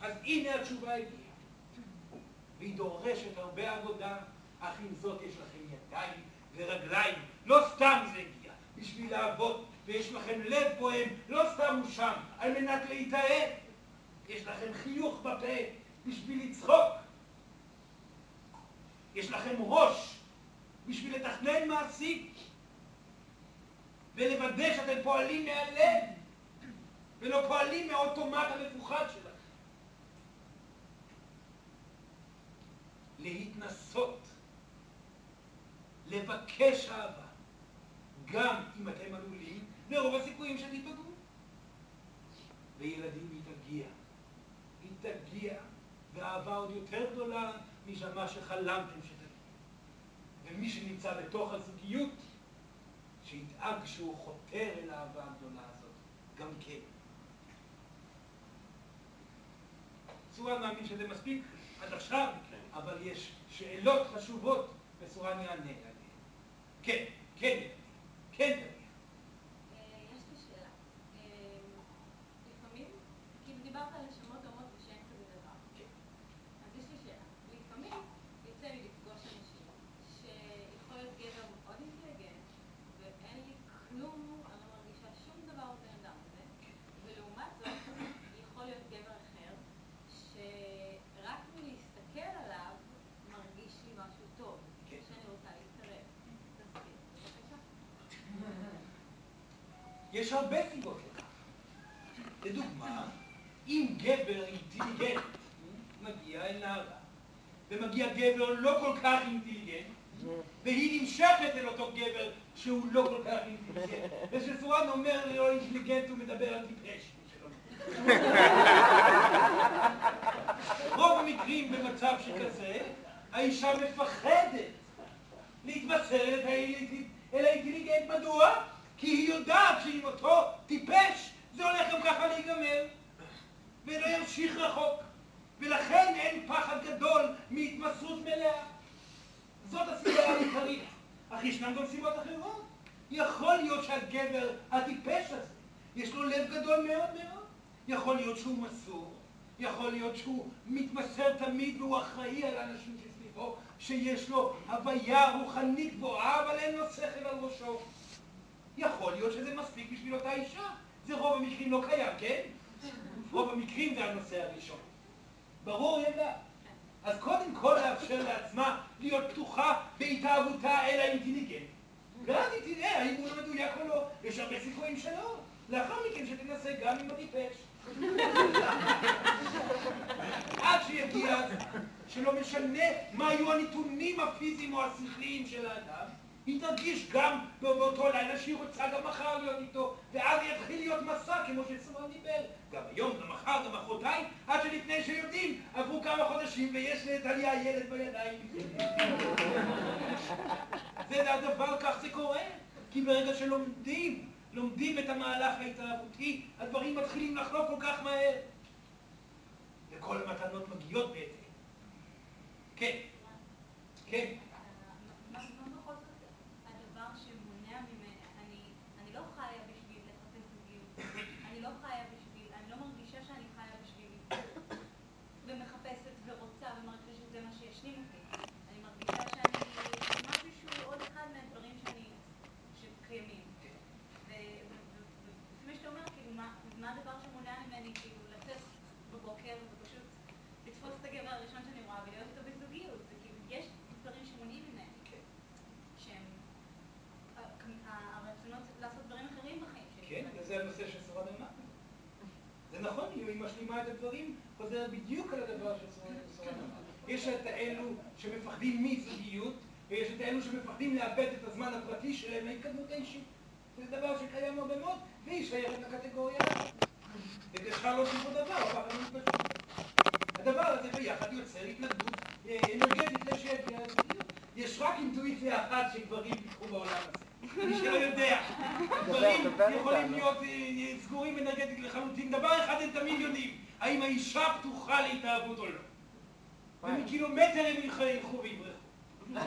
אז הנה התשובה הגיעה, והיא דורשת הרבה עבודה, אך עם זאת יש לכם ידיים ורגליים, לא סתם זה הגיע, בשביל לעבוד, ויש לכם לב פועם, לא סתם הוא שם, על מנת להתאהב. יש לכם חיוך בפה בשביל לצחוק. יש לכם ראש בשביל לתכנן מעשית ולוודא שאתם פועלים מהלב ולא פועלים מהאוטומט המפוחד שלכם. להתנסות, לבקש אהבה, גם אם אתם עלולים, לרוב הסיכויים שתיפגעו. וילדים היא היא תגיע, ואהבה עוד יותר גדולה משמה שחלמתם שתגיע. ומי שנמצא בתוך הזוגיות, שידאג שהוא חותר אל האהבה הגדולה הזאת, גם כן. צורה מאמין שזה מספיק עד עכשיו, כן. אבל יש שאלות חשובות, וסורן יענה עליהן. כן, כן, כן. נערה, ומגיע גבר לא כל כך אינטליגנט, והיא נמשכת אל אותו גבר שהוא לא כל כך אינטליגנט, ושסורן אומר לא אינטליגנט הוא מדבר על טיפש. רוב המקרים במצב שכזה, האישה מפחדת להתבשר אל האינטליגנט. מדוע? כי היא יודעת שאם אותו טיפש, זה הולך גם ככה להיגמר, ולא ימשיך רחוק. ולכן אין פחד גדול מהתמסרות מלאה. זאת הסיבה העיקרית. אך ישנן גם סיבות אחרות. יכול להיות שהגבר הטיפש הזה, יש לו לב גדול מאוד מאוד. יכול להיות שהוא מסור, יכול להיות שהוא מתמסר תמיד והוא אחראי על האנשים שסביבו, שיש לו הוויה רוחנית גבוהה, אבל אין לו שכל על ראשו. יכול להיות שזה מספיק בשביל אותה אישה. זה רוב המקרים לא קיים, כן? רוב המקרים זה הנושא הראשון. ברור ילדה? אז קודם כל לאפשר לעצמה להיות פתוחה בהתאהבותה אל האינטליגנט. ואז היא תראה האם הוא לא מדויק או לא. יש הרבה סיכויים שלא. לאחר מכן שתנסה גם עם הטיפש. עד שיגיע שלא משנה מה היו הנתונים הפיזיים או השכליים של האדם, היא תרגיש גם באותו לילה שהיא רוצה גם מחר להיות איתו, ואז יתחיל להיות מסע כמו שסמר דיבר. גם היום, גם מחר, גם מחרתיים, עד שלפני שיודעים, עברו כמה חודשים ויש לטליה ילד בידיים. זה הדבר, כך זה קורה. כי ברגע שלומדים, לומדים את המהלך ההתאהבותי, הדברים מתחילים לחלוק כל כך מהר. וכל המתנות מגיעות בעצם. כן. כן. חוזר בדיוק על הדבר שצריך יש את האלו שמפחדים מזוגיות, ויש את האלו שמפחדים לאבד את הזמן הפרטי שלהם להתקדמות האישית. זה דבר שקיים הרבה מאוד, והיא שייכת לקטגוריה. בכלל לא שום דבר, אבל אני מתנגד. הדבר הזה ביחד יוצר התנגדות אה, אנרגטית לשד. יש רק אינטואיציה אחת שגברים פיתחו בעולם הזה. מי שלא יודע, גברים יכולים להיות אה, סגורים אנרגטית לחלוטין. דבר אחד הם תמיד יודעים, האם האישה פתוחה להתאהבות או לא. ומקילומטר הם ילכו ויברחו.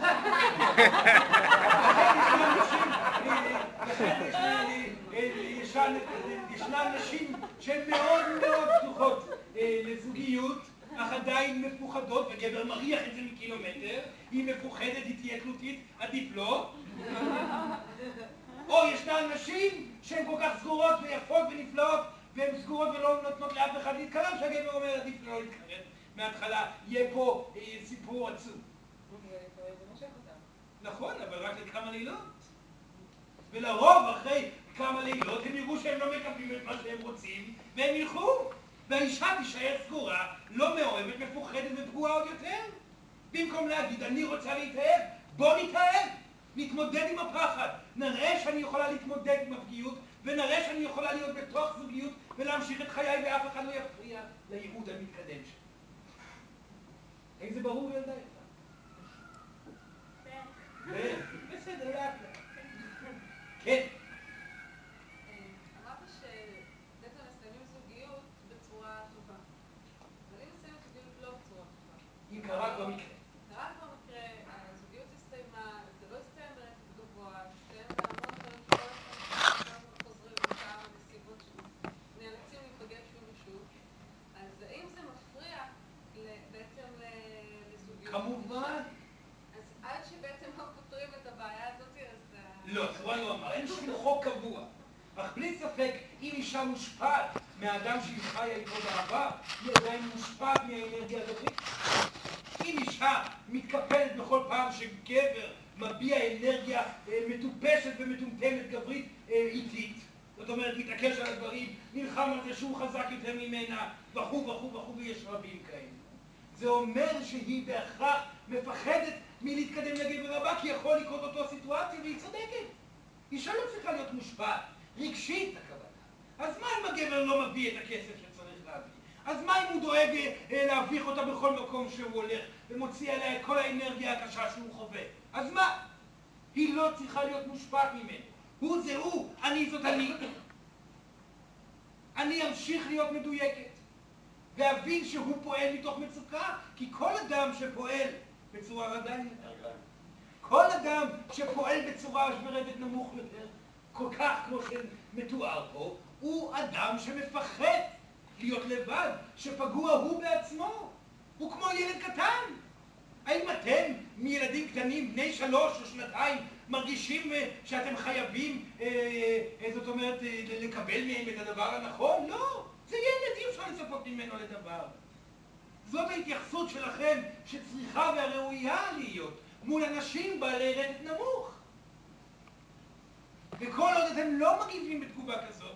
ישנן נשים שהן מאוד מאוד פתוחות לזוגיות, אך עדיין מפוחדות, וגבר מריח את זה מקילומטר, היא מפוחדת, היא תהיה תלותית, עדיף לא. או ישנן נשים שהן כל כך סגורות ויפות ונפלאות, והן סגורות ולא נותנות לאף אחד להתקרב, שהגבר אומר עדיף לא להתקרב מההתחלה, יהיה פה סיפור עצוב. נכון, אבל רק לכמה לילות. ולרוב, אחרי כמה לילות, הם יראו שהם לא מקבלים את מה שהם רוצים, והם ילכו. והאישה תישאר סגורה, לא מאוהבת, מפוחדת ופגועה עוד יותר. במקום להגיד, אני רוצה להתאהב, בוא נתאהב. נתמודד עם הפחד. נראה שאני יכולה להתמודד עם הפגיעות, ונראה שאני יכולה להיות בתוך זוגיות ולהמשיך את חיי ואף אחד לא יפריע לייעוד המתקדם שלי. האם זה ברור ילדיי? בסדר, לאט לאט. כן. אמרת שבעצם מסיימים זוגיות בצורה טובה. אבל אם מסיימים זוגיות לא בצורה טובה. אם קרה כבר מקרה. קרה כבר מקרה, הזוגיות הסתיימה, זה לא הסתיים ברצף גבוה, הסתיים בהמון דברים שכל הזמן חוזרים בכמה נסיבות שנאלצים להיפגש שוב ושוב. אז האם זה מפריע בעצם לזוגיות? כמובן. אז עד שבעצם לא פותרים את הבעיה הזאת, אז... לא, זה לא אמר, אין שום חוק קבוע. אך בלי ספק, אם אישה מושפעת מהאדם שהיא חיה איתו בעבר, היא עדיין מושפעת מהאנרגיה הגברית. אם אישה מתקפלת בכל פעם שגבר מביע אנרגיה מטופשת ומטומטמת גברית איטית, זאת אומרת, מתעקש על הדברים, נלחם על זה שהוא חזק יותר ממנה, וכו' וכו' וכו', ויש רבים כאלה. זה אומר שהיא בהכרח מפחדת מלהתקדם לגבר הבא, כי יכול לקרות אותו סיטואציה, והיא צודקת. אישה לא צריכה להיות מושפעת, רגשית הכוונה. אז מה אם הגבר לא מביא את הכסף שצריך להביא? אז מה אם הוא דואג להביך אותה בכל מקום שהוא הולך, ומוציא עליה את כל האנרגיה הקשה שהוא חווה? אז מה? היא לא צריכה להיות מושפעת ממנו. הוא זה הוא, אני זאת אני. אני אמשיך להיות מדויקת. להבין שהוא פועל מתוך מצוקה, כי כל אדם שפועל בצורה רדיים יותר, כל אדם שפועל בצורה ברדת נמוך יותר, כל כך כמו שמתואר פה, הוא אדם שמפחד להיות לבד, שפגוע הוא בעצמו. הוא כמו ילד קטן. האם אתם, מילדים קטנים, בני שלוש או שנתיים, מרגישים שאתם חייבים, זאת אומרת, לקבל מהם את הדבר הנכון? לא. זה ילד, אי אפשר לצפות ממנו לדבר. זאת ההתייחסות שלכם שצריכה והראויה להיות מול אנשים בעלי רדת נמוך. וכל עוד אתם לא מגיבים בתגובה כזאת,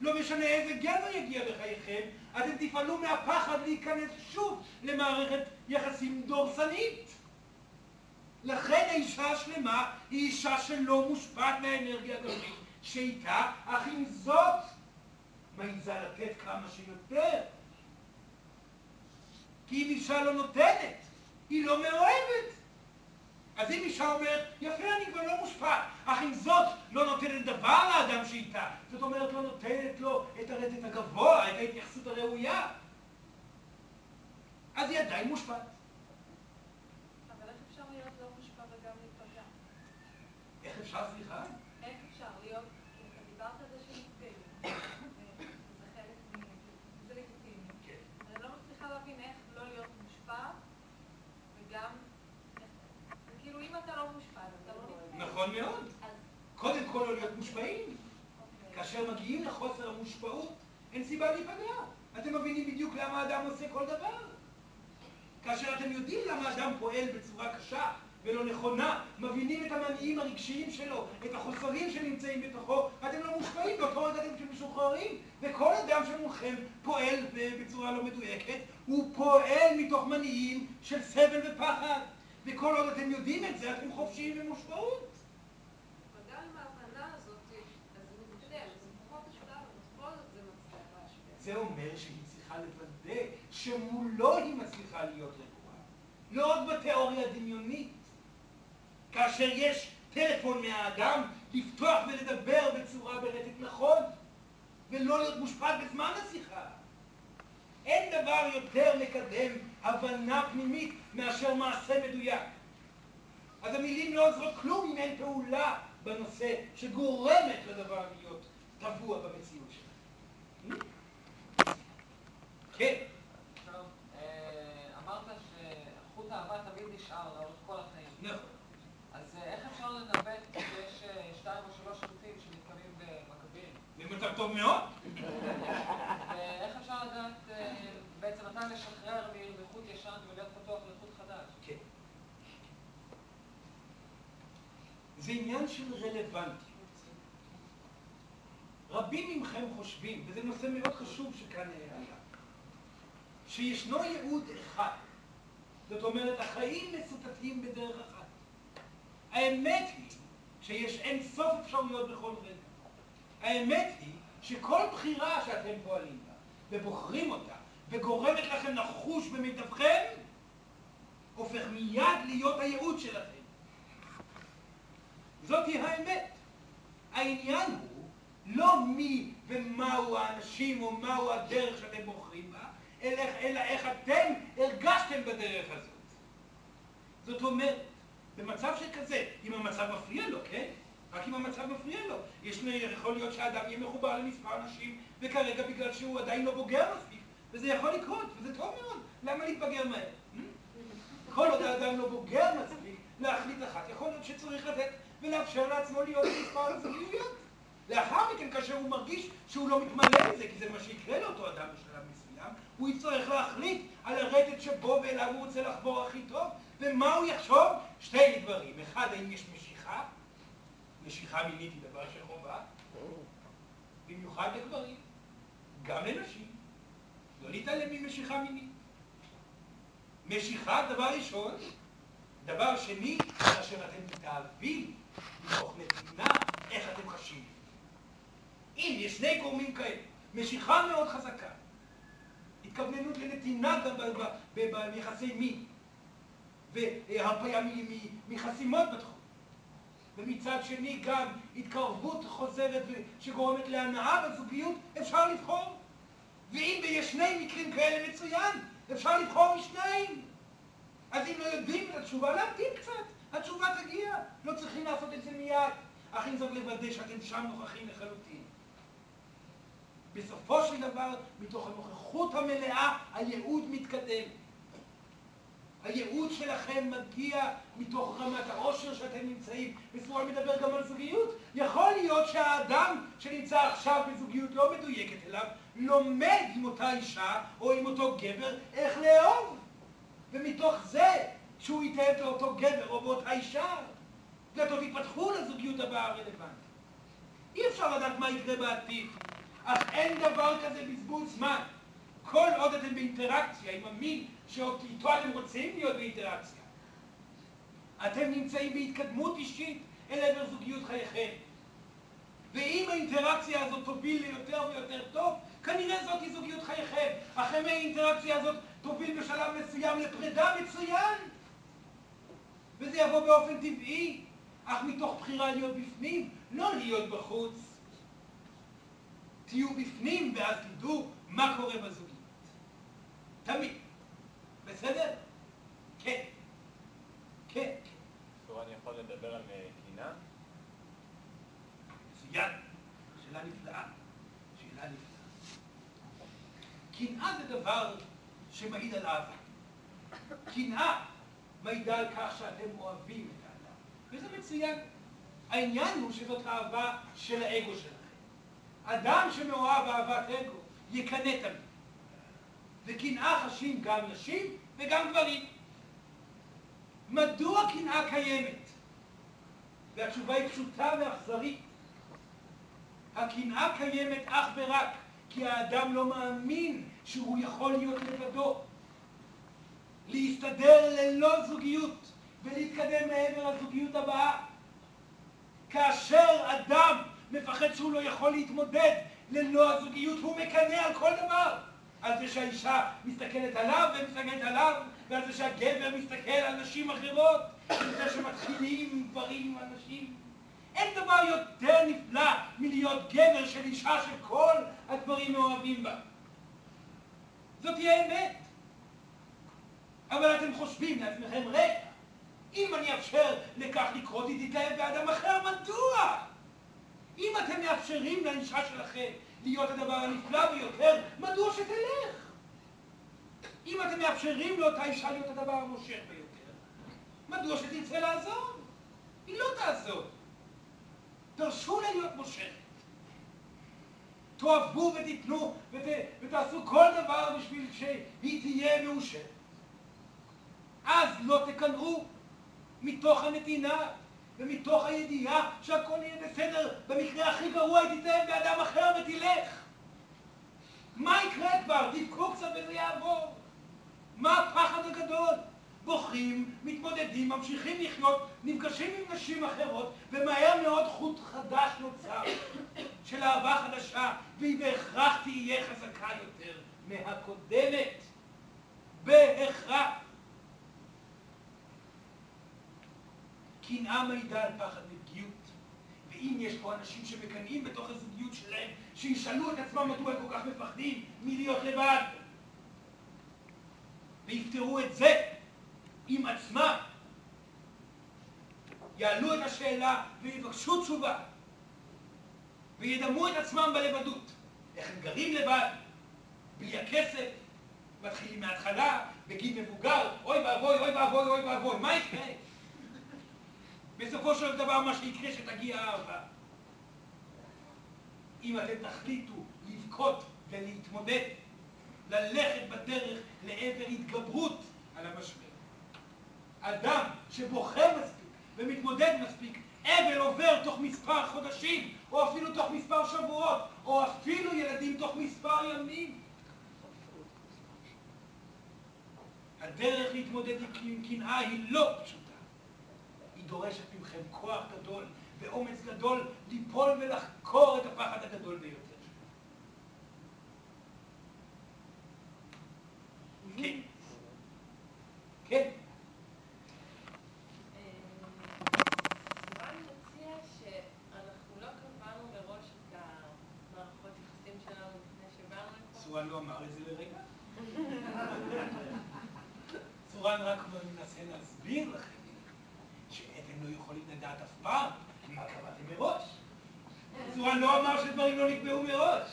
לא משנה איזה גבר יגיע בחייכם, אתם תפעלו מהפחד להיכנס שוב למערכת יחסים דורסנית. לכן האישה השלמה היא אישה שלא מושפעת מהאנרגיה הגברית שאיתה, אך עם זאת מעיזה לתת כמה שיותר. כי אם אישה לא נותנת, היא לא מאוהבת. אז אם אישה אומרת, יפה, אני כבר לא מושפעת, אך עם זאת לא נותנת דבר לאדם שאיתה, זאת אומרת, לא נותנת לו את הרטט הגבוה, את ההתייחסות הראויה, אז היא עדיין מושפעת. אבל איך אפשר להיות לא מושפע וגם להיפגע? איך אפשר, סליחה? איך אפשר להיות, דיברת על זה שנפגעים, זה חלק מ... זה לגיטימי. כן. אני לא מצליחה להבין איך לא להיות מושפעת, וגם, כאילו אם אתה לא מושפע, אתה לא נפגע. נכון מאוד. אז, קודם כל לא להיות מושפעים. אוקיי. כאשר מגיעים לחוסר המושפעות, אין סיבה להיפגע. אתם מבינים בדיוק למה האדם עושה כל דבר. כאשר אתם יודעים למה אדם פועל בצורה קשה ולא נכונה, מבינים את המניעים הרגשיים שלו, את החוסרים שנמצאים בתוכו, אתם לא מושפעים, באותו רגע אתם משוחררים, וכל אדם שמולכם פועל בצורה לא מדויקת, הוא פועל מתוך מניעים של סבל ופחד, וכל עוד אתם יודעים את זה, אתם חופשיים ומושפעות. זה אומר שהיא צריכה לוודא שמולו היא מצליחה להיות רגועה. לא רק בתיאוריה הדמיונית. כאשר יש טלפון מהאדם, לפתוח ולדבר בצורה ברטט נכון, ולא להיות מושפט בזמן השיחה. אין דבר יותר מקדם הבנה פנימית מאשר מעשה מדויק. אז המילים לא עוזרות כלום אם אין פעולה בנושא שגורמת לדבר להיות טבוע במציאות שלנו. כן. אה, אמרת שחוט האהבה תמיד נשאר לאורך כל החיים. נכון. אז אה, איך אפשר לנווט כשיש אה, שתיים או שלוש חוטים שמתקיימים במקביל? במצב טוב מאוד. ואיך אפשר לדעת בעצם מתי לשחרר מחוט ישן ולהיות פתוח לחוט חדש? כן. זה עניין של רלוונטיות. רבים מכם חושבים, וזה נושא מאוד חשוב שכאן היה, שישנו ייעוד אחד. זאת אומרת, החיים מסותתים בדרך אחת. האמת היא שיש אין סוף אפשרויות בכל רגע. האמת היא שכל בחירה שאתם פועלים בה, ובוחרים אותה, וגורמת לכם לחוש במיטבכם, הופך מיד להיות הייעוד שלכם. זאתי האמת. העניין הוא לא מי ומהו האנשים או מהו הדרך שאתם בוחרים בה, אלא, אלא איך אתם הרגשתם בדרך הזאת. זאת אומרת, במצב שכזה, אם המצב מפריע לו, כן? רק אם המצב מפריע לו. יש, יכול להיות שהאדם יהיה מחובר למספר אנשים, וכרגע בגלל שהוא עדיין לא בוגר מספיק, וזה יכול לקרות, וזה טוב מאוד. למה להתבגר מהר? כל עוד האדם לא בוגר מספיק להחליט אחת, יכול להיות שצריך לתת ולאפשר לעצמו להיות במספר הזוגיות. לאחר מכן, כאשר הוא מרגיש שהוא לא מתמלא בזה, כי זה מה שיקרה לאותו אדם בשלב הוא יצטרך להחליט על הרטט שבו ואליו הוא רוצה לחבור הכי טוב, ומה הוא יחשוב? שתי דברים. אחד, האם יש משיכה? משיכה מינית היא דבר של חובה, במיוחד לגברים, גם לנשים. לא להתעלם ממשיכה מינית. משיכה, דבר ראשון. דבר שני, כאשר אתם מתאהבים מתוך נתינה, איך אתם חשים. אם יש שני גורמים כאלה, משיכה מאוד חזקה, התכווננות לנתינה גם ביחסי מין, והרפאיה מחסימות בתחום. ומצד שני גם התקרבות חוזרת שגורמת להנאה בזוגיות, אפשר לבחור. ואם יש שני מקרים כאלה מצוין, אפשר לבחור משניים. אז אם לא יודעים את התשובה, להמתין קצת, התשובה תגיע. לא צריכים לעשות את זה מיד, אך אם זאת לוודא שאתם שם נוכחים לחלוטין. בסופו של דבר, מתוך הנוכחות המלאה, הייעוד מתקדם. הייעוד שלכם מגיע מתוך רמת העושר שאתם נמצאים. וסמואל מדבר גם על זוגיות. יכול להיות שהאדם שנמצא עכשיו בזוגיות לא מדויקת אליו, לומד עם אותה אישה או עם אותו גבר איך לאהוב. ומתוך זה שהוא יתאהב לאותו גבר או באותה אישה, דלתות יפתחו לזוגיות הבאה הרלוונטית. אי אפשר לדעת מה יקרה בעתיד. אך אין דבר כזה בזבוז זמן. כל עוד אתם באינטראקציה עם המין שאיתו אתם רוצים להיות באינטראקציה. אתם נמצאים בהתקדמות אישית אל עבר זוגיות חייכם. ואם האינטראקציה הזאת תוביל ליותר ויותר טוב, כנראה זאת היא זוגיות חייכם. אך אם האינטראקציה הזאת תוביל בשלב מסוים לפרידה מצוין. וזה יבוא באופן טבעי, אך מתוך בחירה להיות בפנים, לא להיות בחוץ. תהיו בפנים ואז תדעו מה קורה בזוגיות. תמיד. בסדר? כן. כן. טוב, אני יכול לדבר על אה, קינה? מצוין. שאלה נפלאה. שאלה נפלאה. קנאה זה דבר שמעיד על אהבה. קנאה מעידה על כך שאתם אוהבים את האדם. וזה מצוין. העניין הוא שזאת אהבה של האגו שלכם. אדם שמאוהב אהבת אגו יקנא תמיד. וקנאה חשים גם נשים וגם גברים. מדוע קנאה קיימת? והתשובה היא פשוטה ואכזרית. הקנאה קיימת אך ורק כי האדם לא מאמין שהוא יכול להיות לבדו. להסתדר ללא זוגיות ולהתקדם מעבר לזוגיות הבאה. כאשר אדם מפחד שהוא לא יכול להתמודד ללא הזוגיות, הוא מקנא על כל דבר. על זה שהאישה מסתכלת עליו ומסתכלת עליו, ועל זה שהגבר מסתכל על נשים אחרות, על זה שמתחילים דברים עם אנשים. אין דבר יותר נפלא מלהיות גבר של אישה שכל הדברים מאוהבים בה. זאת היא האמת. אבל אתם חושבים לעצמכם, רגע, אם אני אאפשר לכך לקרות, היא תתלהב באדם אחר, מדוע? אם אתם מאפשרים לאישה שלכם להיות הדבר הנפלא ביותר, מדוע שתלך? אם אתם מאפשרים לאותה אישה להיות הדבר המושך ביותר, מדוע שתרצה לעזור? היא לא תעזור. תרשו לה להיות מושכת. תאהבו ותיתנו ות, ותעשו כל דבר בשביל שהיא תהיה מאושרת. אז לא תקנאו מתוך הנתינה ומתוך הידיעה שהכל יהיה בסדר. במקרה הכי גרוע היא תתאהב באדם אחר ותלך. מה יקרה כבר? תבכו קצת וזה יעבור. מה הפחד הגדול? בוכים, מתמודדים, ממשיכים לחיות, נפגשים עם נשים אחרות, ומהר מאוד חוט חדש נוצר של אהבה חדשה, והיא בהכרח תהיה חזקה יותר מהקודמת. בהכרח. קנאה מעידה על פחד מפגיעות. ואם יש פה אנשים שמקנאים בתוך הזוגיות שלהם, שישאלו את עצמם מדוע הם כל כך מפחדים מלהיות לבד. ויפתרו את זה עם עצמם. יעלו את השאלה ויבקשו תשובה. וידמו את עצמם בלבדות. איך הם גרים לבד, בלי הכסף, מתחילים מההתחלה, בגיל מבוגר, אוי ואבוי, אוי ואבוי, אוי ואבוי, מה יקרה? בסופו של דבר מה שיקרה שתגיע האהבה. אם אתם תחליטו לבכות ולהתמודד, ללכת בדרך לעבר התגברות על המשבר. אדם שבוחר מספיק ומתמודד מספיק, אבל עובר תוך מספר חודשים, או אפילו תוך מספר שבועות, או אפילו ילדים תוך מספר ימים. הדרך להתמודד עם קנאה היא לא פשוטה. דורשת מכם כוח גדול ואומץ גדול ליפול ולחקור את הפחד הגדול ביותר. כן. כן. סורן לא אמר את זה לרגע. סורן רק מנסה להסביר לכם לא יכולים לדעת אף פעם מה קבעתם מראש. סורן לא אמר שדברים לא נקבעו מראש.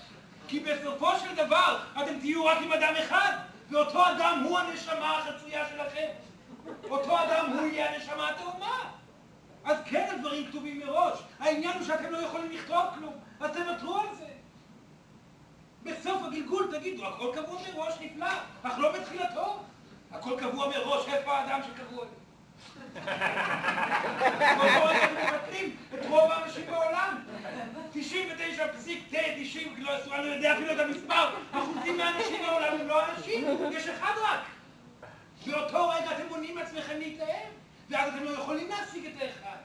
כי בסופו של דבר אתם תהיו רק עם אדם אחד, ואותו אדם הוא הנשמה החצויה שלכם. אותו אדם הוא יהיה הנשמה התאומה. אז כן הדברים כתובים מראש. העניין הוא שאתם לא יכולים לכתוב כלום, אז תוותרו על זה. בסוף הגלגול תגידו, הכל קבוע מראש נפלא, אך לא בתחילתו. הכל קבוע מראש, איפה האדם שקבוע? מבטלים את רוב האנשים בעולם. 99 פסיק תה, 90, אני לא יודע אפילו את המספר, אחוזים מהאנשים בעולם הם לא אנשים, יש אחד רק. באותו רגע אתם מונעים מעצמכם להתאהב, ואז אתם לא יכולים להשיג את האחד.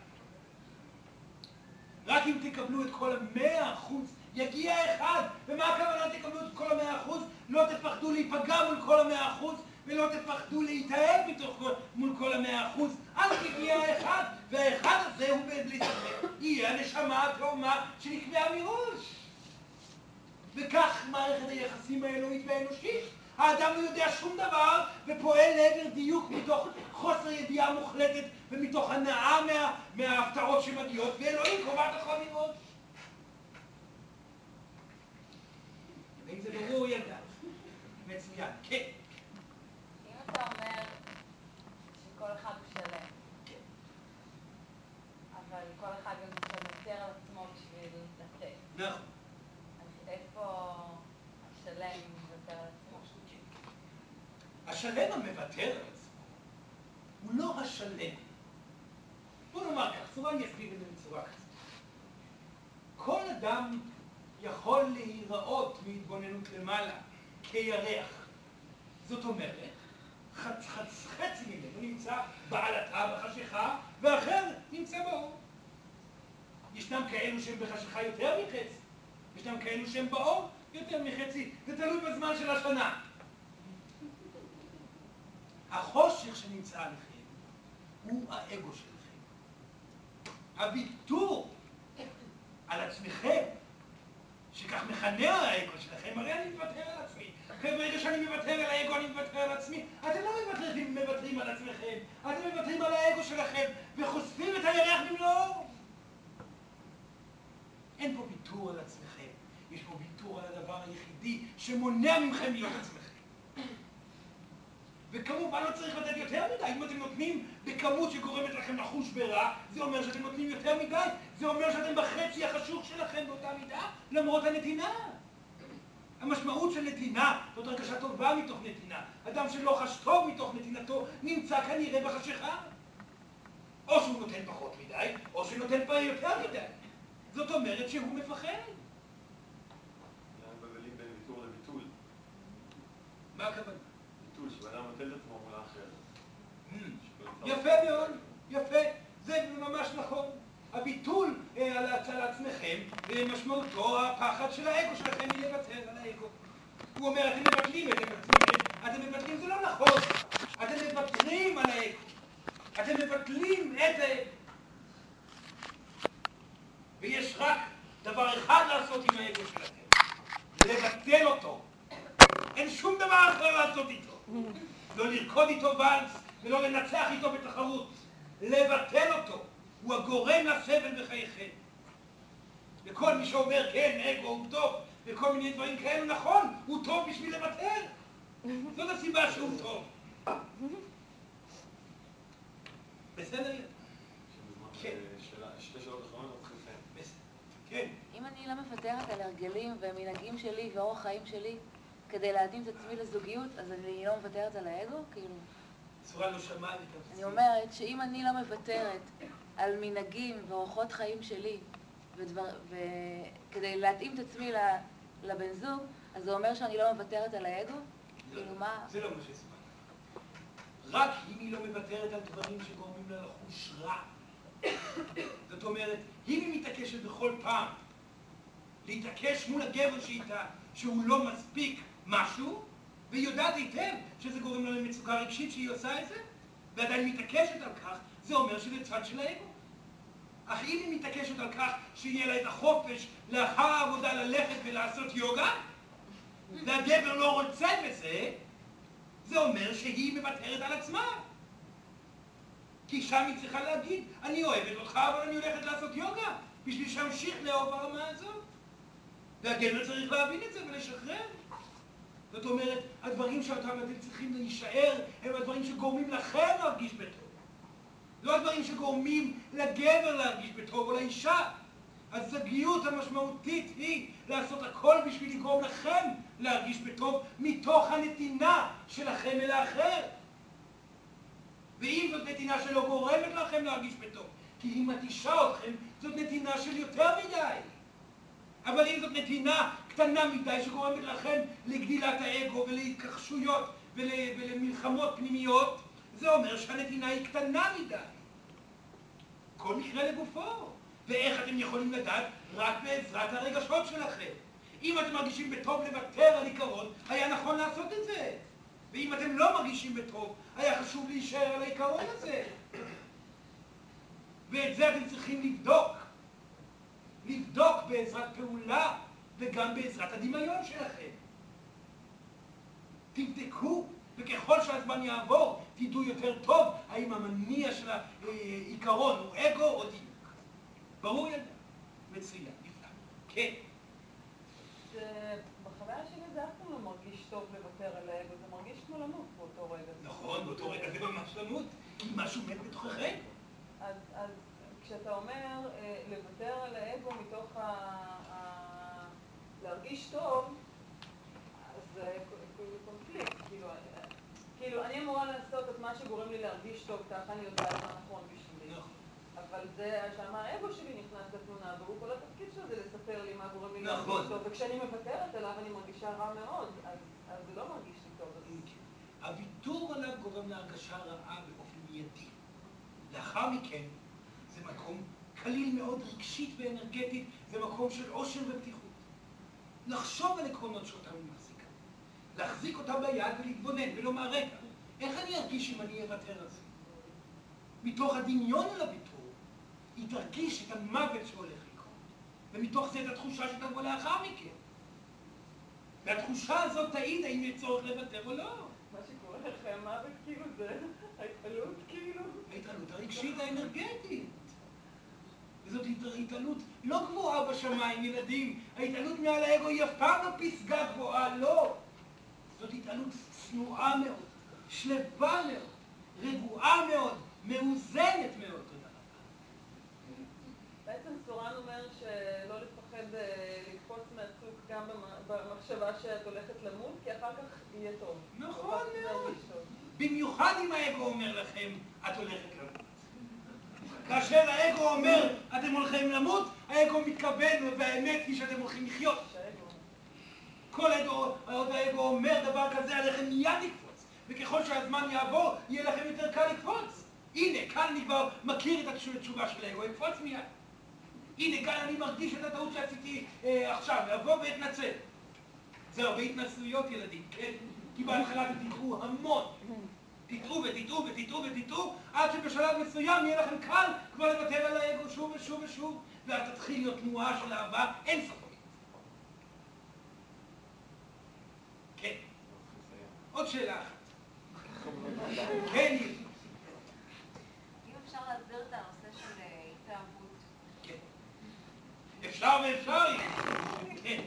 רק אם תקבלו את כל המאה אחוז, יגיע האחד. ומה הכוונה תקבלו את כל המאה אחוז? לא תפחדו להיפגע מול כל המאה אחוז, ולא תפחדו להתאהב מתוך מול כל המאה אחוז. אז יגיע האחד, והאחד הזה הוא בלי ספק, יהיה הנשמה התאומה שנקבעה מראש. וכך מערכת היחסים האלוהית והאנושית. האדם לא יודע שום דבר ופועל לעבר דיוק מתוך חוסר ידיעה מוחלטת ומתוך הנאה מה, מההפתעות שמגיעות, ואלוהים קובעת הכל מראש. ואם זה ברור ילדה, מצוין, כן. אם אתה אומר שכל אחד הוא שלם, כן. אבל כל אחד גם מוותר על עצמו בשביל איפה השלם מוותר על עצמו? השלם המוותר על עצמו הוא לא השלם. בוא נאמר כך, צורה אני אסביר את זה בצורה כזאת. כל אדם יכול להיראות מהתבוננות למעלה כירח. זאת אומרת, חצ, חצ, חצי ממנו נמצא בעלתה בחשיכה, ואחר נמצא באור. ישנם כאלו שהם בחשיכה יותר מחצי, ישנם כאלו שהם באור יותר מחצי, זה תלוי בזמן של השנה. החושך שנמצא עליכם הוא האגו שלכם. הוויתור על עצמכם, שכך מכנה האגו שלכם, הרי אני מוותר על עצמי. ברגע שאני מוותר על האגו, אני מוותר על עצמי. אתם לא מוותרים, מוותרים על עצמכם, אתם מוותרים על האגו שלכם, וחושפים את הירח במלואו. אין פה ויתור על עצמכם, יש פה ויתור על הדבר היחידי שמונע מכם להיות עצמכם. וכמובן לא צריך לתת יותר מדי, אם אתם נותנים בכמות שגורמת לכם לחוש ברע, זה אומר שאתם נותנים יותר מדי, זה אומר שאתם בחצי החשוך שלכם באותה מידה, למרות הנתינה. המשמעות של נתינה זאת הרגשה טובה מתוך נתינה. אדם שלא חש טוב מתוך נתינתו נמצא כנראה בחשיכה. או שהוא נותן פחות מדי, או שהוא נותן יותר מדי. זאת אומרת שהוא מפחד. מה הכוונה? ביטול, שבן אדם נוטל את עצמו מול האחר. יפה מאוד, יפה, זה ממש נכון. הביטול אה, על עצמכם, אה, משמעותו הפחד של האגו שלכם מלוותר על האגו. הוא אומר, אתם מבטלים את עצמכם, אתם מבטלים, זה לא נכון, אתם מוותרים על האגו, אתם מבטלים את רק דבר אחד לעשות עם האגו שלכם, לבטל אותו. אין שום דבר אחר לעשות איתו. לא לרקוד איתו ואלס ולא לנצח איתו בתחרות. לבטל אותו. הוא הגורם לסבל בחייכם. וכל מי שאומר כן, אגו הוא טוב, וכל מיני דברים כאלו, נכון, הוא טוב בשביל לוותר. זאת הסיבה שהוא טוב. בסדר? כן. שאלה- שתי שאלות אחרונות, נתחיל לסיים. בסדר. כן. לא מוותרת על הרגלים ומנהגים שלי ואורח חיים שלי כדי להתאים את עצמי לזוגיות, אז אני לא מוותרת על האגו? כאילו, צורה לא את אני אומרת שאם אני לא מוותרת על מנהגים ואורחות חיים שלי ודבר, וכדי להתאים את עצמי לבן זוג, אז זה אומר שאני לא מוותרת על האגו? כאילו, מה... זה לא מה שהסברתי. רק אם היא לא מוותרת על דברים שגורמים לה לחוש רע. זאת אומרת, אם היא מתעקשת בכל פעם להתעקש מול הגבר שאיתה שהוא לא מספיק משהו, והיא יודעת היטב שזה גורם לה למצוקה רגשית שהיא עושה את זה, ועדיין מתעקשת על כך, זה אומר שזה צד של האגו. אך אם היא מתעקשת על כך שיהיה לה את החופש לאחר העבודה ללכת ולעשות יוגה, והגבר לא רוצה בזה, זה אומר שהיא מוותרת על עצמה. כי שם היא צריכה להגיד, אני אוהבת אותך, אבל אני הולכת לעשות יוגה, בשביל שאמשיך לאהוב ברמה הזאת. והגבר צריך להבין את זה ולשחרר. זאת אומרת, הדברים שאותם אתם צריכים להישאר, הם הדברים שגורמים לכם להרגיש בטוב. לא הדברים שגורמים לגבר להרגיש בטוב או לאישה. הזוגיות המשמעותית היא לעשות הכל בשביל לגרום לכם להרגיש בטוב מתוך הנתינה שלכם אל האחר. ואם זאת נתינה שלא גורמת לכם להרגיש בטוב, כי היא מתישה אתכם, זאת נתינה של יותר מדי. אבל אם זאת נתינה קטנה מדי שגורמת לכם לגדילת האגו ולהתכחשויות ול, ולמלחמות פנימיות, זה אומר שהנתינה היא קטנה מדי. כל מקרה לגופו. ואיך אתם יכולים לדעת? רק בעזרת הרגשות שלכם. אם אתם מרגישים בטוב לוותר על עיקרון, היה נכון לעשות את זה. ואם אתם לא מרגישים בטוב, היה חשוב להישאר על העיקרון הזה. ואת זה אתם צריכים לבדוק. לבדוק בעזרת פעולה וגם בעזרת הדמיון שלכם. תבדקו, וככל שהזמן יעבור, תדעו יותר טוב האם המניע של העיקרון הוא אגו או דיוק. ברור ילדה? מצוין, נפלא. כן. בחוויה שלי זה אף פעם לא מרגיש טוב לוותר על האגו, זה מרגיש כמו למות באותו רגע. נכון, באותו רגע זה ממש למות, כי משהו מת בתוככם. כשאתה אומר אה, לוותר על האגו מתוך ה... להרגיש טוב, אז זה כאילו קונפליקט, כאילו, אה, כאילו, אני אמורה לעשות את מה שגורם לי להרגיש טוב, ככה אני יודעת מה נכון בשבילי. נכון. אבל זה שם האגו שלי נכנס לתמונה, והוא כל התפקיד שלו זה לספר לי מה גורם לי נכון. להרגיש טוב, וכשאני מוותרת עליו אני מרגישה רע מאוד, אז זה לא מרגיש לי טוב. אז הוויתור עליו גורם להרגשה רעה באופן מיידי. לאחר מכן, מקום קליל מאוד רגשית ואנרגטית, זה מקום של עושר ופתיחות. לחשוב על עקרונות שאותם אני מחזיקה. להחזיק אותם ביד ולהתבונן ולומר, רגע, איך אני ארגיש אם אני אוותר על זה? מתוך הדמיון על הוויתור, היא תרגיש את המוות שהולך לקרות. ומתוך זה את התחושה שתבוא לאחר מכן. והתחושה הזאת תעיד האם יש צורך לוותר או לא. מה שקורה אחרי המוות, כאילו, זה ההתעלות, כאילו. ההתעלות הרגשית האנרגטית. וזאת הת- התעלות לא גבוהה בשמיים, ילדים. ההתעלות מעל האגו היא אף פעם לא פסגה גבוהה, לא. זאת התעלות צנועה מאוד, שלווה מאוד, רגועה מאוד, מאוזנת מאוד. תודה. בעצם סורן אומר שלא לפחד אה, לקפוץ מהצוק גם במ- במחשבה שאת הולכת למות, כי אחר כך יהיה טוב. נכון מאוד. במיוחד אם האגו אומר לכם, את הולכת למות. כאשר האגו אומר, אתם הולכים למות, האגו מתכוון, והאמת היא שאתם הולכים לחיות. כל עת עוד האגו אומר דבר כזה, עליכם מיד לקפוץ. וככל שהזמן יעבור, יהיה לכם יותר קל לקפוץ. הנה, כאן אני כבר מכיר את התשו- התשובה של האגו, יקפוץ מיד. הנה, כאן אני מרגיש את הטעות שעשיתי אה, עכשיו, אבוא ואתנצל. זה הרבה התנצלויות, ילדים, כן? כי בהתחלה אתם המון. תטעו ותטעו ותטעו ותטעו, עד שבשלב מסוים יהיה לכם קל כבר לוותר על האגו שוב ושוב ושוב, ואז תתחיל להיות תנועה של אהבה אינסופית. כן. עוד שאלה אחת. כן. אם אפשר להסביר את הנושא של אה, התאהבות. כן. אפשר ואפשר. כן.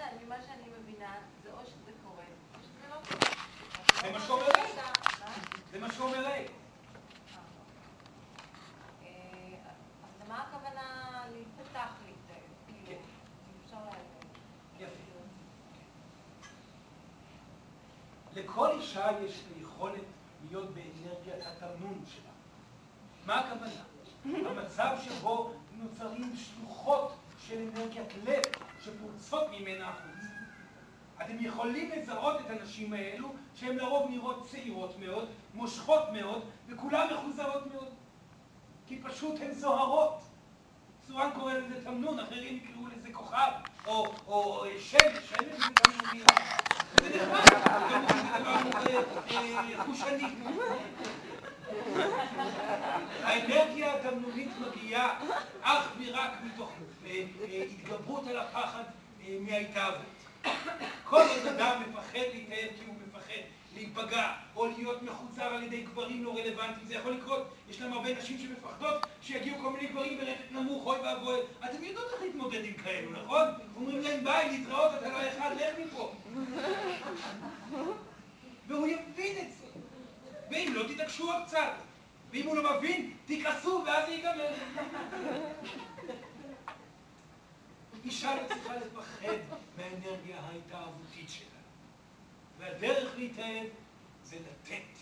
אה, ממה שאני מבינה, זה או שזה קורה, או שזה לא קורה. זה מה שאומר. מה? זה מה שאומר ריי. אה, הכוונה להיפתח? כאילו, כן. אפשר יפה. לכל אישה יש את היכולת להיות באנרגיית התמנון שלה. מה הכוונה? המצב שבו נוצרים שלוחות של אנרגיית לב שפורצות ממנה החוצה. אתם יכולים לזהות את הנשים האלו, שהן לרוב נראות צעירות מאוד, מושכות מאוד, וכולן מחוזרות מאוד. כי פשוט הן זוהרות. צורן קורא לזה תמנון, אחרים יקראו לזה כוכב, או, או שמש, שמש זה תמנוני. זה נחמד, זה דבר חושני. האנרגיה התמנונית מגיעה אך ורק מתוך אה, אה, התגברות על הפחד אה, מההתאהבות. כל עוד אדם מפחד להתאהב כי הוא מפחד להיפגע או להיות מחוזר על ידי גברים לא רלוונטיים, זה יכול לקרות. יש להם הרבה נשים שמפחדות שיגיעו כל מיני גברים ברטט נמוך, אוי ואבוי. אתם יודעות איך להתמודד עם כאלו, נכון? אומרים להם ביי, להתראות, אתה לא אחד, לך מפה. והוא יבין את זה. ואם לא, תתעקשו עוד קצת. ואם הוא לא מבין, תכעסו ואז זה ייגמר. אישה לא צריכה לפחד מהאנרגיה ההתאהבותית שלה. והדרך להתאהב זה לתת,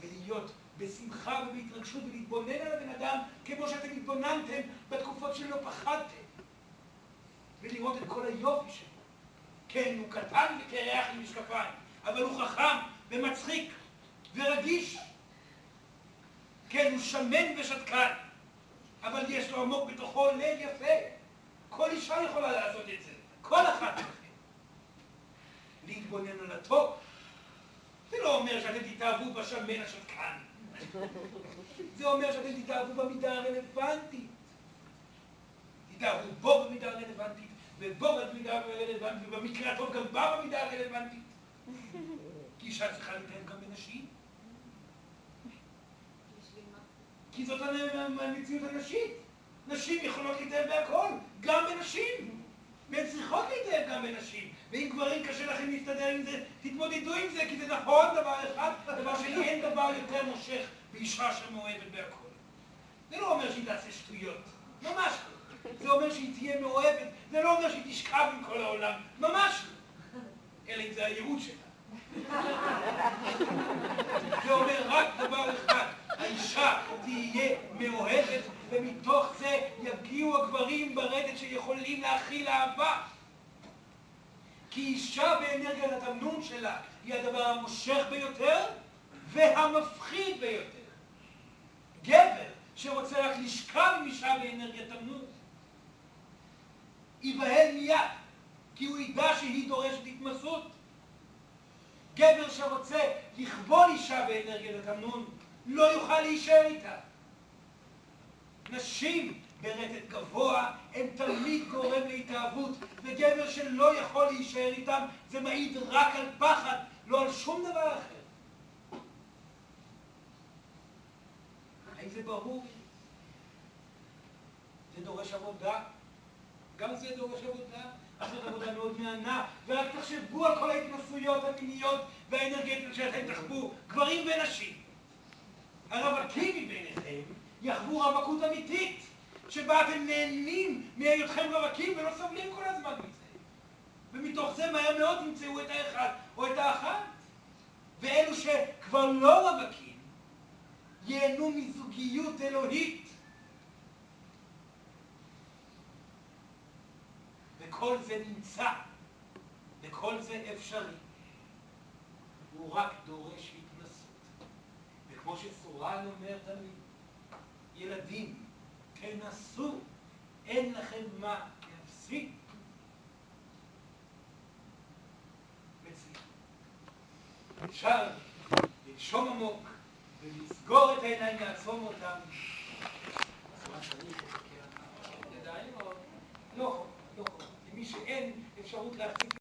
ולהיות בשמחה ובהתרגשות ולהתבונן על הבן אדם כמו שאתם התבוננתם בתקופות שלא פחדתם. ולראות את כל היופי שלו. כן, הוא קטן וקרח עם משקפיים, אבל הוא חכם ומצחיק ורגיש. כן, הוא שמן ושתקן, אבל יש לו עמוק בתוכו לב יפה. כל אישה יכולה לעשות את זה, כל אחת מכם. להתבונן על הטוב. זה לא אומר שאתם תתאהבו בשמן השתקן. זה אומר שאתם תתאהבו במידה הרלוונטית. תתאהבו בו במידה הרלוונטית, ובו במידה הרלוונטית, ובמקרה הטוב גם בה במידה הרלוונטית. כי אישה צריכה להתאהב גם בנשים. כי זאת המציאות הנשית. נשים יכולות להתאהב בהכל, גם בנשים. והן צריכות להתאהב גם בנשים. ואם גברים קשה לכם להסתדר עם זה, תתמודדו עם זה, כי זה נכון דבר אחד, דבר שני, אין דבר יותר מושך באישה שמאוהבת בהכל. זה לא אומר שהיא תעשה שטויות, ממש לא. זה אומר שהיא תהיה מאוהבת, זה לא אומר שהיא תשכב עם כל העולם, ממש לא. אלא אם זה הייעוד שלה. זה אומר רק דבר אחד, האישה תהיה מאוהבת, ומתוך זה יגיעו הגברים ברדת שיכולים להכיל אהבה. כי אישה באנרגיית התמנון שלה היא הדבר המושך ביותר והמפחיד ביותר. גבר שרוצה רק לשכב עם אישה באנרגיית תמנון, ייבהל מיד, כי הוא ידע שהיא דורשת התמסות. גבר שרוצה לכבול אישה באנרגיית התמנון, לא יוכל להישאר איתה. נשים ברטט גבוה הם תמיד גורם להתאהבות, וגבר שלא יכול להישאר איתם זה מעיד רק על פחד, לא על שום דבר אחר. האם זה ברור? זה דורש עבודה. גם זה דורש עבודה. זאת עבודה מאוד מהנה, ורק תחשבו על כל ההתנסויות המיניות והאנרגטיות שאתם תחוו, גברים ונשים. הרווקים מביניכם יחוו רווקות אמיתית, שבה אתם נהנים מהיותכם רווקים ולא סובלים כל הזמן מזה. ומתוך זה מהר מאוד תמצאו את האחד או את האחת. ואלו שכבר לא רווקים, ייהנו מזוגיות אלוהית. וכל זה נמצא, וכל זה אפשרי. הוא רק דורש התנסות. וכמו שסורן אומר תמיד, ילדים, תנסו, אין לכם מה להפסיד. אפשר לנשום עמוק ולסגור את העיניים, לעצום אותם. לא, לא, למי שאין אפשרות להחזיק